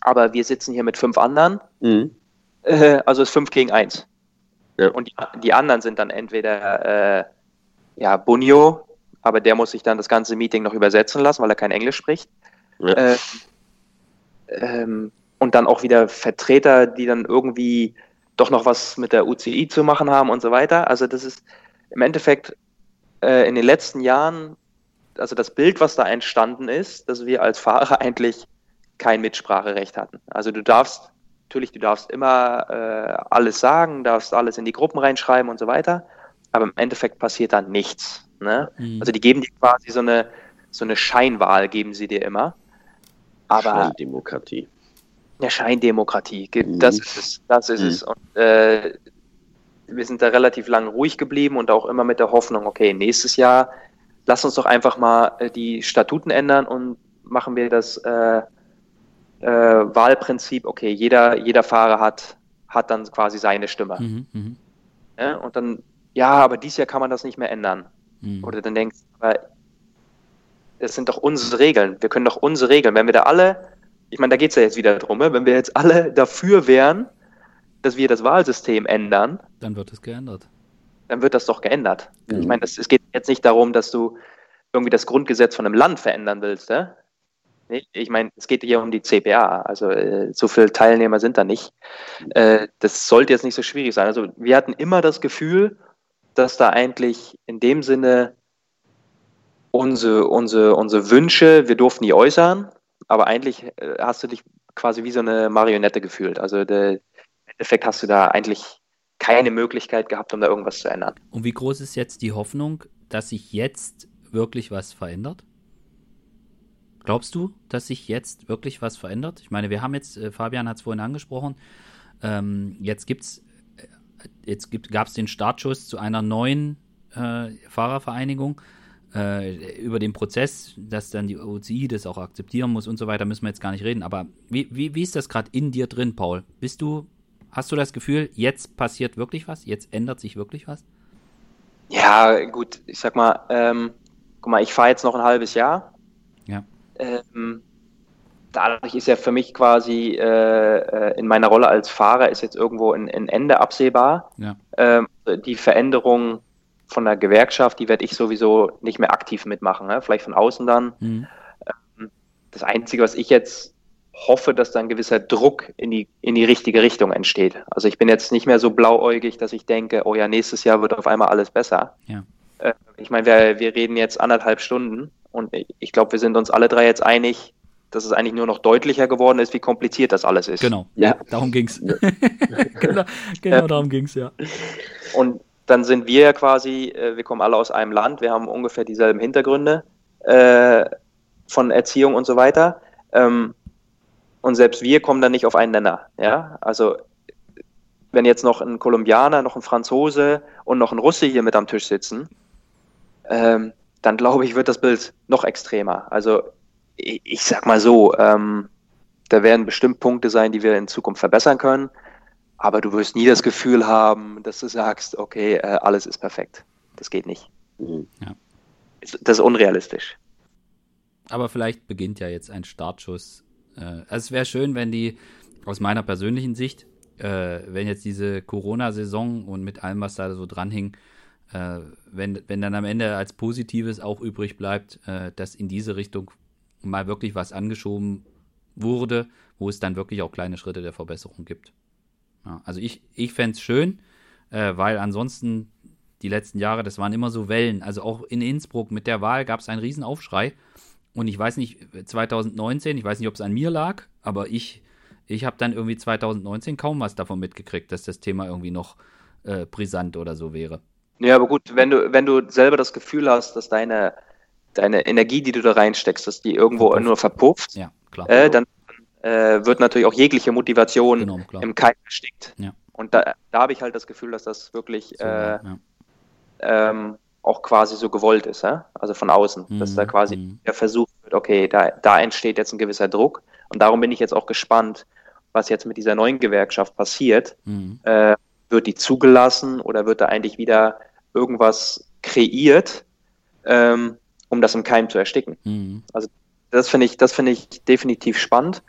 aber wir sitzen hier mit fünf anderen, mhm. äh, also ist fünf gegen eins. Ja. Und die, die, anderen sind dann entweder äh, ja, Bunio, aber der muss sich dann das ganze Meeting noch übersetzen lassen, weil er kein Englisch spricht. Ja. Äh, ähm, und dann auch wieder Vertreter, die dann irgendwie doch noch was mit der UCI zu machen haben und so weiter. Also das ist im Endeffekt äh, in den letzten Jahren, also das Bild, was da entstanden ist, dass wir als Fahrer eigentlich kein Mitspracherecht hatten. Also du darfst, natürlich, du darfst immer äh, alles sagen, darfst alles in die Gruppen reinschreiben und so weiter, aber im Endeffekt passiert dann nichts. Ne? Mhm. Also die geben dir quasi so eine, so eine Scheinwahl, geben sie dir immer. Aber Scheindemokratie. Ja, Scheindemokratie, mhm. das ist es. Das ist mhm. es. Und äh, wir sind da relativ lang ruhig geblieben und auch immer mit der Hoffnung, okay, nächstes Jahr lass uns doch einfach mal äh, die Statuten ändern und machen wir das äh, äh, Wahlprinzip, okay, jeder, jeder Fahrer hat, hat dann quasi seine Stimme. Mhm, mh. ja, und dann, ja, aber dieses Jahr kann man das nicht mehr ändern. Mhm. Oder dann denkst du, aber das sind doch unsere Regeln. Wir können doch unsere Regeln. Wenn wir da alle, ich meine, da geht es ja jetzt wieder drum, ne? wenn wir jetzt alle dafür wären, dass wir das Wahlsystem ändern, dann wird es geändert. Dann wird das doch geändert. Mhm. Ich meine, das, es geht jetzt nicht darum, dass du irgendwie das Grundgesetz von einem Land verändern willst. Ne? Ich meine, es geht hier um die CPA, also äh, so viele Teilnehmer sind da nicht. Äh, das sollte jetzt nicht so schwierig sein. Also wir hatten immer das Gefühl, dass da eigentlich in dem Sinne unsere, unsere, unsere Wünsche, wir durften die äußern, aber eigentlich äh, hast du dich quasi wie so eine Marionette gefühlt. Also der, im Endeffekt hast du da eigentlich keine Möglichkeit gehabt, um da irgendwas zu ändern. Und wie groß ist jetzt die Hoffnung, dass sich jetzt wirklich was verändert? Glaubst du, dass sich jetzt wirklich was verändert? Ich meine, wir haben jetzt, äh, Fabian hat es vorhin angesprochen, ähm, jetzt gibt's, äh, jetzt gibt, gab es den Startschuss zu einer neuen äh, Fahrervereinigung äh, über den Prozess, dass dann die OCI das auch akzeptieren muss und so weiter, müssen wir jetzt gar nicht reden. Aber wie, wie, wie ist das gerade in dir drin, Paul? Bist du, Hast du das Gefühl, jetzt passiert wirklich was? Jetzt ändert sich wirklich was? Ja, gut, ich sag mal, ähm, guck mal, ich fahre jetzt noch ein halbes Jahr. Ja. Ähm, dadurch ist ja für mich quasi äh, äh, in meiner Rolle als Fahrer ist jetzt irgendwo ein, ein Ende absehbar. Ja. Ähm, die Veränderung von der Gewerkschaft, die werde ich sowieso nicht mehr aktiv mitmachen, ne? vielleicht von außen dann. Mhm. Ähm, das Einzige, was ich jetzt hoffe, dass da ein gewisser Druck in die, in die richtige Richtung entsteht. Also ich bin jetzt nicht mehr so blauäugig, dass ich denke, oh ja, nächstes Jahr wird auf einmal alles besser. Ja. Äh, ich meine, wir, wir reden jetzt anderthalb Stunden und ich glaube, wir sind uns alle drei jetzt einig, dass es eigentlich nur noch deutlicher geworden ist, wie kompliziert das alles ist. Genau, Ja. darum ging's. genau, genau darum ging's, ja. Und dann sind wir ja quasi, äh, wir kommen alle aus einem Land, wir haben ungefähr dieselben Hintergründe äh, von Erziehung und so weiter. Ähm, und selbst wir kommen dann nicht auf einen Nenner. Ja? Also wenn jetzt noch ein Kolumbianer, noch ein Franzose und noch ein Russe hier mit am Tisch sitzen, ähm, dann glaube ich, wird das Bild noch extremer. Also ich, ich sag mal so, ähm, da werden bestimmt Punkte sein, die wir in Zukunft verbessern können. Aber du wirst nie das Gefühl haben, dass du sagst, okay, äh, alles ist perfekt. Das geht nicht. Mhm. Ist- Das ist unrealistisch. Aber vielleicht beginnt ja jetzt ein Startschuss. Äh, also es wäre schön, wenn die, aus meiner persönlichen Sicht, äh, wenn jetzt diese Corona-Saison und mit allem, was da so dranhing, wenn, wenn dann am Ende als Positives auch übrig bleibt, dass in diese Richtung mal wirklich was angeschoben wurde, wo es dann wirklich auch kleine Schritte der Verbesserung gibt. Ja, also ich, ich fände es schön, äh, weil ansonsten die letzten Jahre, das waren immer so Wellen. Also auch in Innsbruck mit der Wahl gab es einen Riesenaufschrei. Und ich weiß nicht, 2019, ich weiß nicht, ob es an mir lag, aber ich, ich habe dann irgendwie 2019 kaum was davon mitgekriegt, dass das Thema irgendwie noch äh, brisant oder so wäre. Ja, aber gut, wenn du, wenn du selber das Gefühl hast, dass deine, deine Energie, die du da reinsteckst, dass die irgendwo nur verpufft, Ja, klar. äh, dann äh, wird natürlich auch jegliche Motivation genau, im Keim erstickt. Ja. Und da, da habe ich halt das Gefühl, dass das wirklich So, äh, ja. ähm, auch quasi so gewollt ist, ja? also von außen, dass Mhm, da quasi mhm. der Versuch wird, okay, da, da entsteht jetzt ein gewisser Druck und darum bin ich jetzt auch gespannt, was jetzt mit dieser neuen Gewerkschaft passiert. Mhm. Äh, wird die zugelassen oder wird da eigentlich wieder irgendwas kreiert, ähm, um das im Keim zu ersticken? Mhm. Das finde ich, das finde ich definitiv spannend.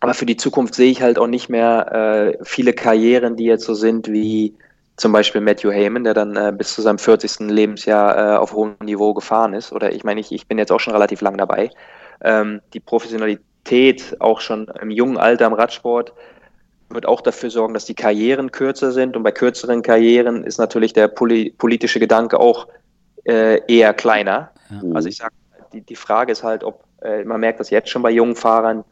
Aber für die Zukunft sehe ich halt auch nicht mehr äh, viele Karrieren, die jetzt so sind wie zum Beispiel Matthew Heyman, der dann äh, bis zu seinem 40. Lebensjahr äh, auf hohem Niveau gefahren ist. Oder ich meine, ich, ich bin jetzt auch schon relativ lang dabei. Ähm, die Professionalität auch schon im jungen Alter im Radsport wird auch dafür sorgen, dass die Karrieren kürzer sind. Und bei kürzeren Karrieren ist natürlich der poli politische Gedanke auch äh, eher kleiner. Ja. Also ich sage, die, die Frage ist halt, ob äh, man merkt das jetzt schon bei jungen Fahrern,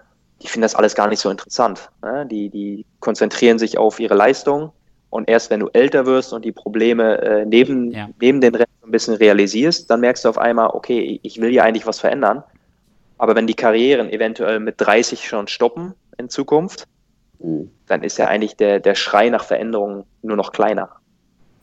die finden das alles gar nicht so interessant. Ne? Die, die konzentrieren sich auf ihre Leistung und erst wenn du älter wirst und die Probleme äh, neben, Ja. neben den Rennen ein bisschen realisierst, dann merkst du auf einmal, okay, ich will ja eigentlich was verändern. Aber wenn die Karrieren eventuell mit 30 schon stoppen in Zukunft, Mhm. dann ist ja eigentlich der, der Schrei nach Veränderung nur noch kleiner.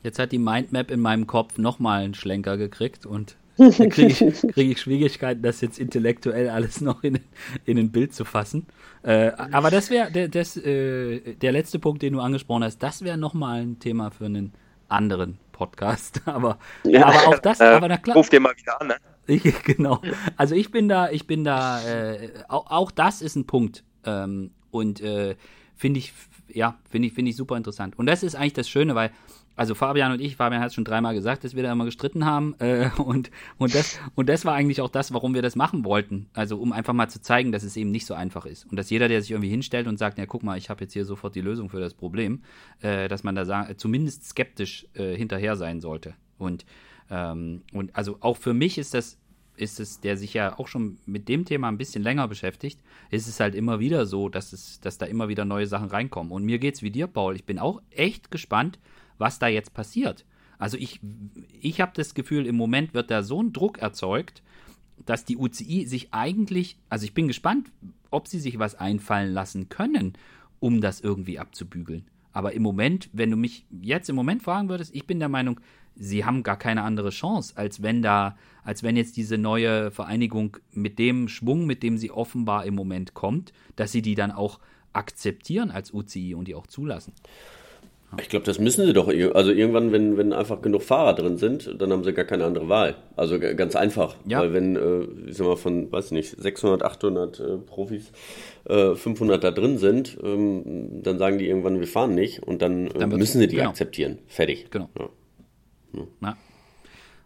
Jetzt hat die Mindmap in meinem Kopf nochmal einen Schlenker gekriegt und da kriege ich, krieg ich Schwierigkeiten, das jetzt intellektuell alles noch in, in ein Bild zu fassen. Äh, aber das wäre der, das, äh, der letzte Punkt, den du angesprochen hast, das wäre nochmal ein Thema für einen anderen Podcast. Aber, Ja. aber auch das, Äh, aber na klar. Ruf dir mal wieder an. Ne? Ich, genau. Also ich bin da, ich bin da, äh, auch, auch das ist ein Punkt. Ähm, und äh, finde ich, ja, finde ich, finde ich super interessant. Und das ist eigentlich das Schöne, weil, also Fabian und ich, Fabian hat es schon dreimal gesagt, dass wir da immer gestritten haben. Äh, und, und, das, und das war eigentlich auch das, warum wir das machen wollten. Also um einfach mal zu zeigen, dass es eben nicht so einfach ist. Und dass jeder, der sich irgendwie hinstellt und sagt, ja, guck mal, ich habe jetzt hier sofort die Lösung für das Problem, äh, dass man da sa- zumindest skeptisch äh, hinterher sein sollte. Und, ähm, und also auch für mich ist das ist es, der sich ja auch schon mit dem Thema ein bisschen länger beschäftigt, ist es halt immer wieder so, dass, es, dass da immer wieder neue Sachen reinkommen. Und mir geht's wie dir, Paul. Ich bin auch echt gespannt, was da jetzt passiert. Also ich, ich habe das Gefühl, im Moment wird da so ein Druck erzeugt, dass die UCI sich eigentlich, also ich bin gespannt, ob sie sich was einfallen lassen können, um das irgendwie abzubügeln. Aber im Moment, wenn du mich jetzt im Moment fragen würdest, ich bin der Meinung, sie haben gar keine andere Chance, als wenn da, als wenn jetzt diese neue Vereinigung mit dem Schwung, mit dem sie offenbar im Moment kommt, dass sie die dann auch akzeptieren als UCI und die auch zulassen. Ich glaube, das müssen sie doch. Also irgendwann, wenn, wenn einfach genug Fahrer drin sind, dann haben sie gar keine andere Wahl. Also ganz einfach. Ja. Weil wenn, äh, ich sag mal, von, weiß nicht, 600, 800 äh, Profis äh, 500 da drin sind, ähm, dann sagen die irgendwann, wir fahren nicht und dann, äh, dann müssen sie die genau. akzeptieren. Fertig. Genau. Ja. Ja.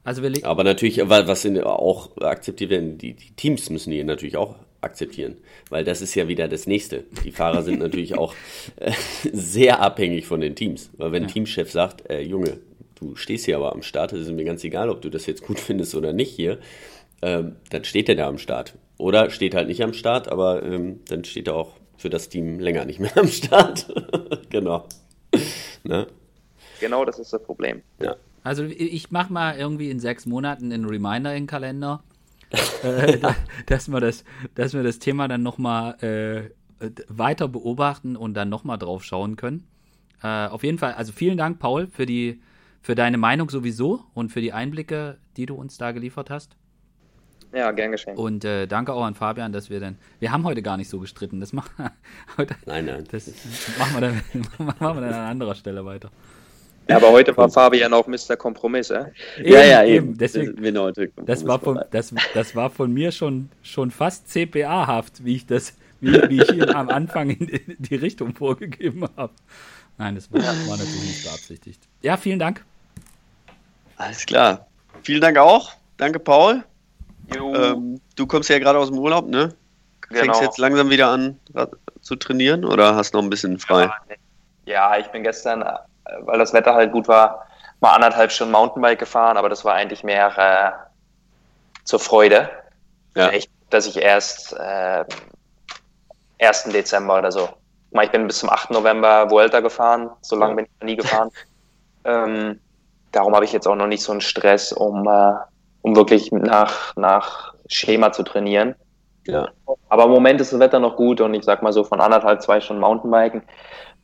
Also wir Aber natürlich, was sind auch akzeptiert werden, die, die Teams müssen die natürlich auch akzeptieren, weil das ist ja wieder das nächste. Die Fahrer sind natürlich auch äh, sehr abhängig von den Teams, weil wenn ja. Teamchef sagt, äh, Junge, du stehst hier aber am Start, es ist mir ganz egal, ob du das jetzt gut findest oder nicht hier, ähm, dann steht er da am Start. Oder steht halt nicht am Start, aber ähm, dann steht er auch für das Team länger nicht mehr am Start. genau. Ne? Genau, das ist das Problem. Ja. Also ich mache mal irgendwie in sechs Monaten einen Reminder in den Kalender, äh, dass, wir das, dass wir das Thema dann nochmal äh, weiter beobachten und dann nochmal drauf schauen können. Äh, auf jeden Fall, also vielen Dank, Paul, für, die, für deine Meinung sowieso und für die Einblicke, die du uns da geliefert hast. Ja, gern geschehen. Und äh, danke auch an Fabian, dass wir dann. Wir haben heute gar nicht so gestritten. Das machen heute, Nein, nein. Das machen wir, dann, machen wir dann an anderer Stelle weiter. Ja, aber heute war Fabian auch Mr. Kompromiss, äh? Ja, ja, eben. Deswegen, das, war von, das, das war von mir schon, schon fast CPA-haft, wie ich das, wie, wie ich hier am Anfang in die Richtung vorgegeben habe. Nein, das war, war natürlich nicht beabsichtigt. Ja, vielen Dank. Alles klar. Vielen Dank auch. Danke, Paul. Ähm, du kommst ja gerade aus dem Urlaub, ne? Genau. Fängst jetzt langsam wieder an zu trainieren oder hast noch ein bisschen frei? Ja, ich bin gestern weil das Wetter halt gut war, mal anderthalb Stunden Mountainbike gefahren, aber das war eigentlich mehr äh, zur Freude. Ja. Echt, dass ich erst äh, 1. Dezember oder so. Ich bin bis zum 8. November Vuelta gefahren, so lange bin ich noch nie gefahren. ähm, darum habe ich jetzt auch noch nicht so einen Stress, um, äh, um wirklich nach, nach Schema zu trainieren. Ja. Aber im Moment ist das Wetter noch gut und ich sag mal so von anderthalb, zwei Stunden Mountainbiken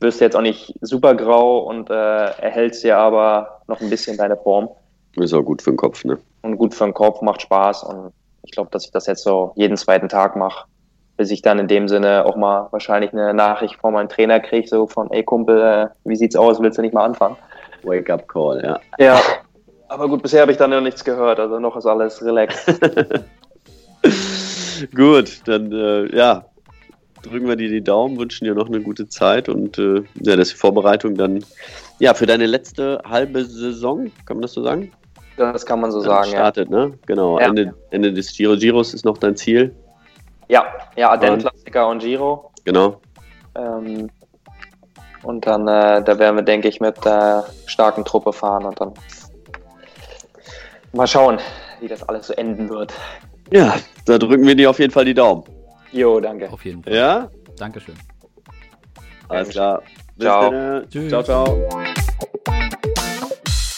wirst du jetzt auch nicht super grau und äh, erhältst dir aber noch ein bisschen deine Form. Ist auch gut für den Kopf, ne? Und gut für den Kopf, macht Spaß und ich glaube, dass ich das jetzt so jeden zweiten Tag mache, bis ich dann in dem Sinne auch mal wahrscheinlich eine Nachricht von meinem Trainer kriege, so von, ey Kumpel, äh, wie sieht's aus, willst du nicht mal anfangen? Wake-up Call, ja. Ja, aber gut, bisher habe ich dann noch nichts gehört, also noch ist alles relaxed. gut, dann äh, ja, drücken wir dir die Daumen, wünschen dir noch eine gute Zeit und äh, ja, dass die Vorbereitung dann ja für deine letzte halbe Saison, kann man das so sagen? Das kann man so sagen, startet, ja. ne? Genau, ja. Ende, Ende des Giro. Giros ist noch dein Ziel? Ja, ja, Aden-Klassiker und Giro. Genau. Ähm, und dann, äh, da werden wir, denke ich, mit der starken Truppe fahren und dann mal schauen, wie das alles so enden wird. Ja, da drücken wir dir auf jeden Fall die Daumen. Jo, danke. Auf jeden Fall. Ja? Dankeschön. Alles klar. Bis ciao. Tschüss. Ciao, ciao.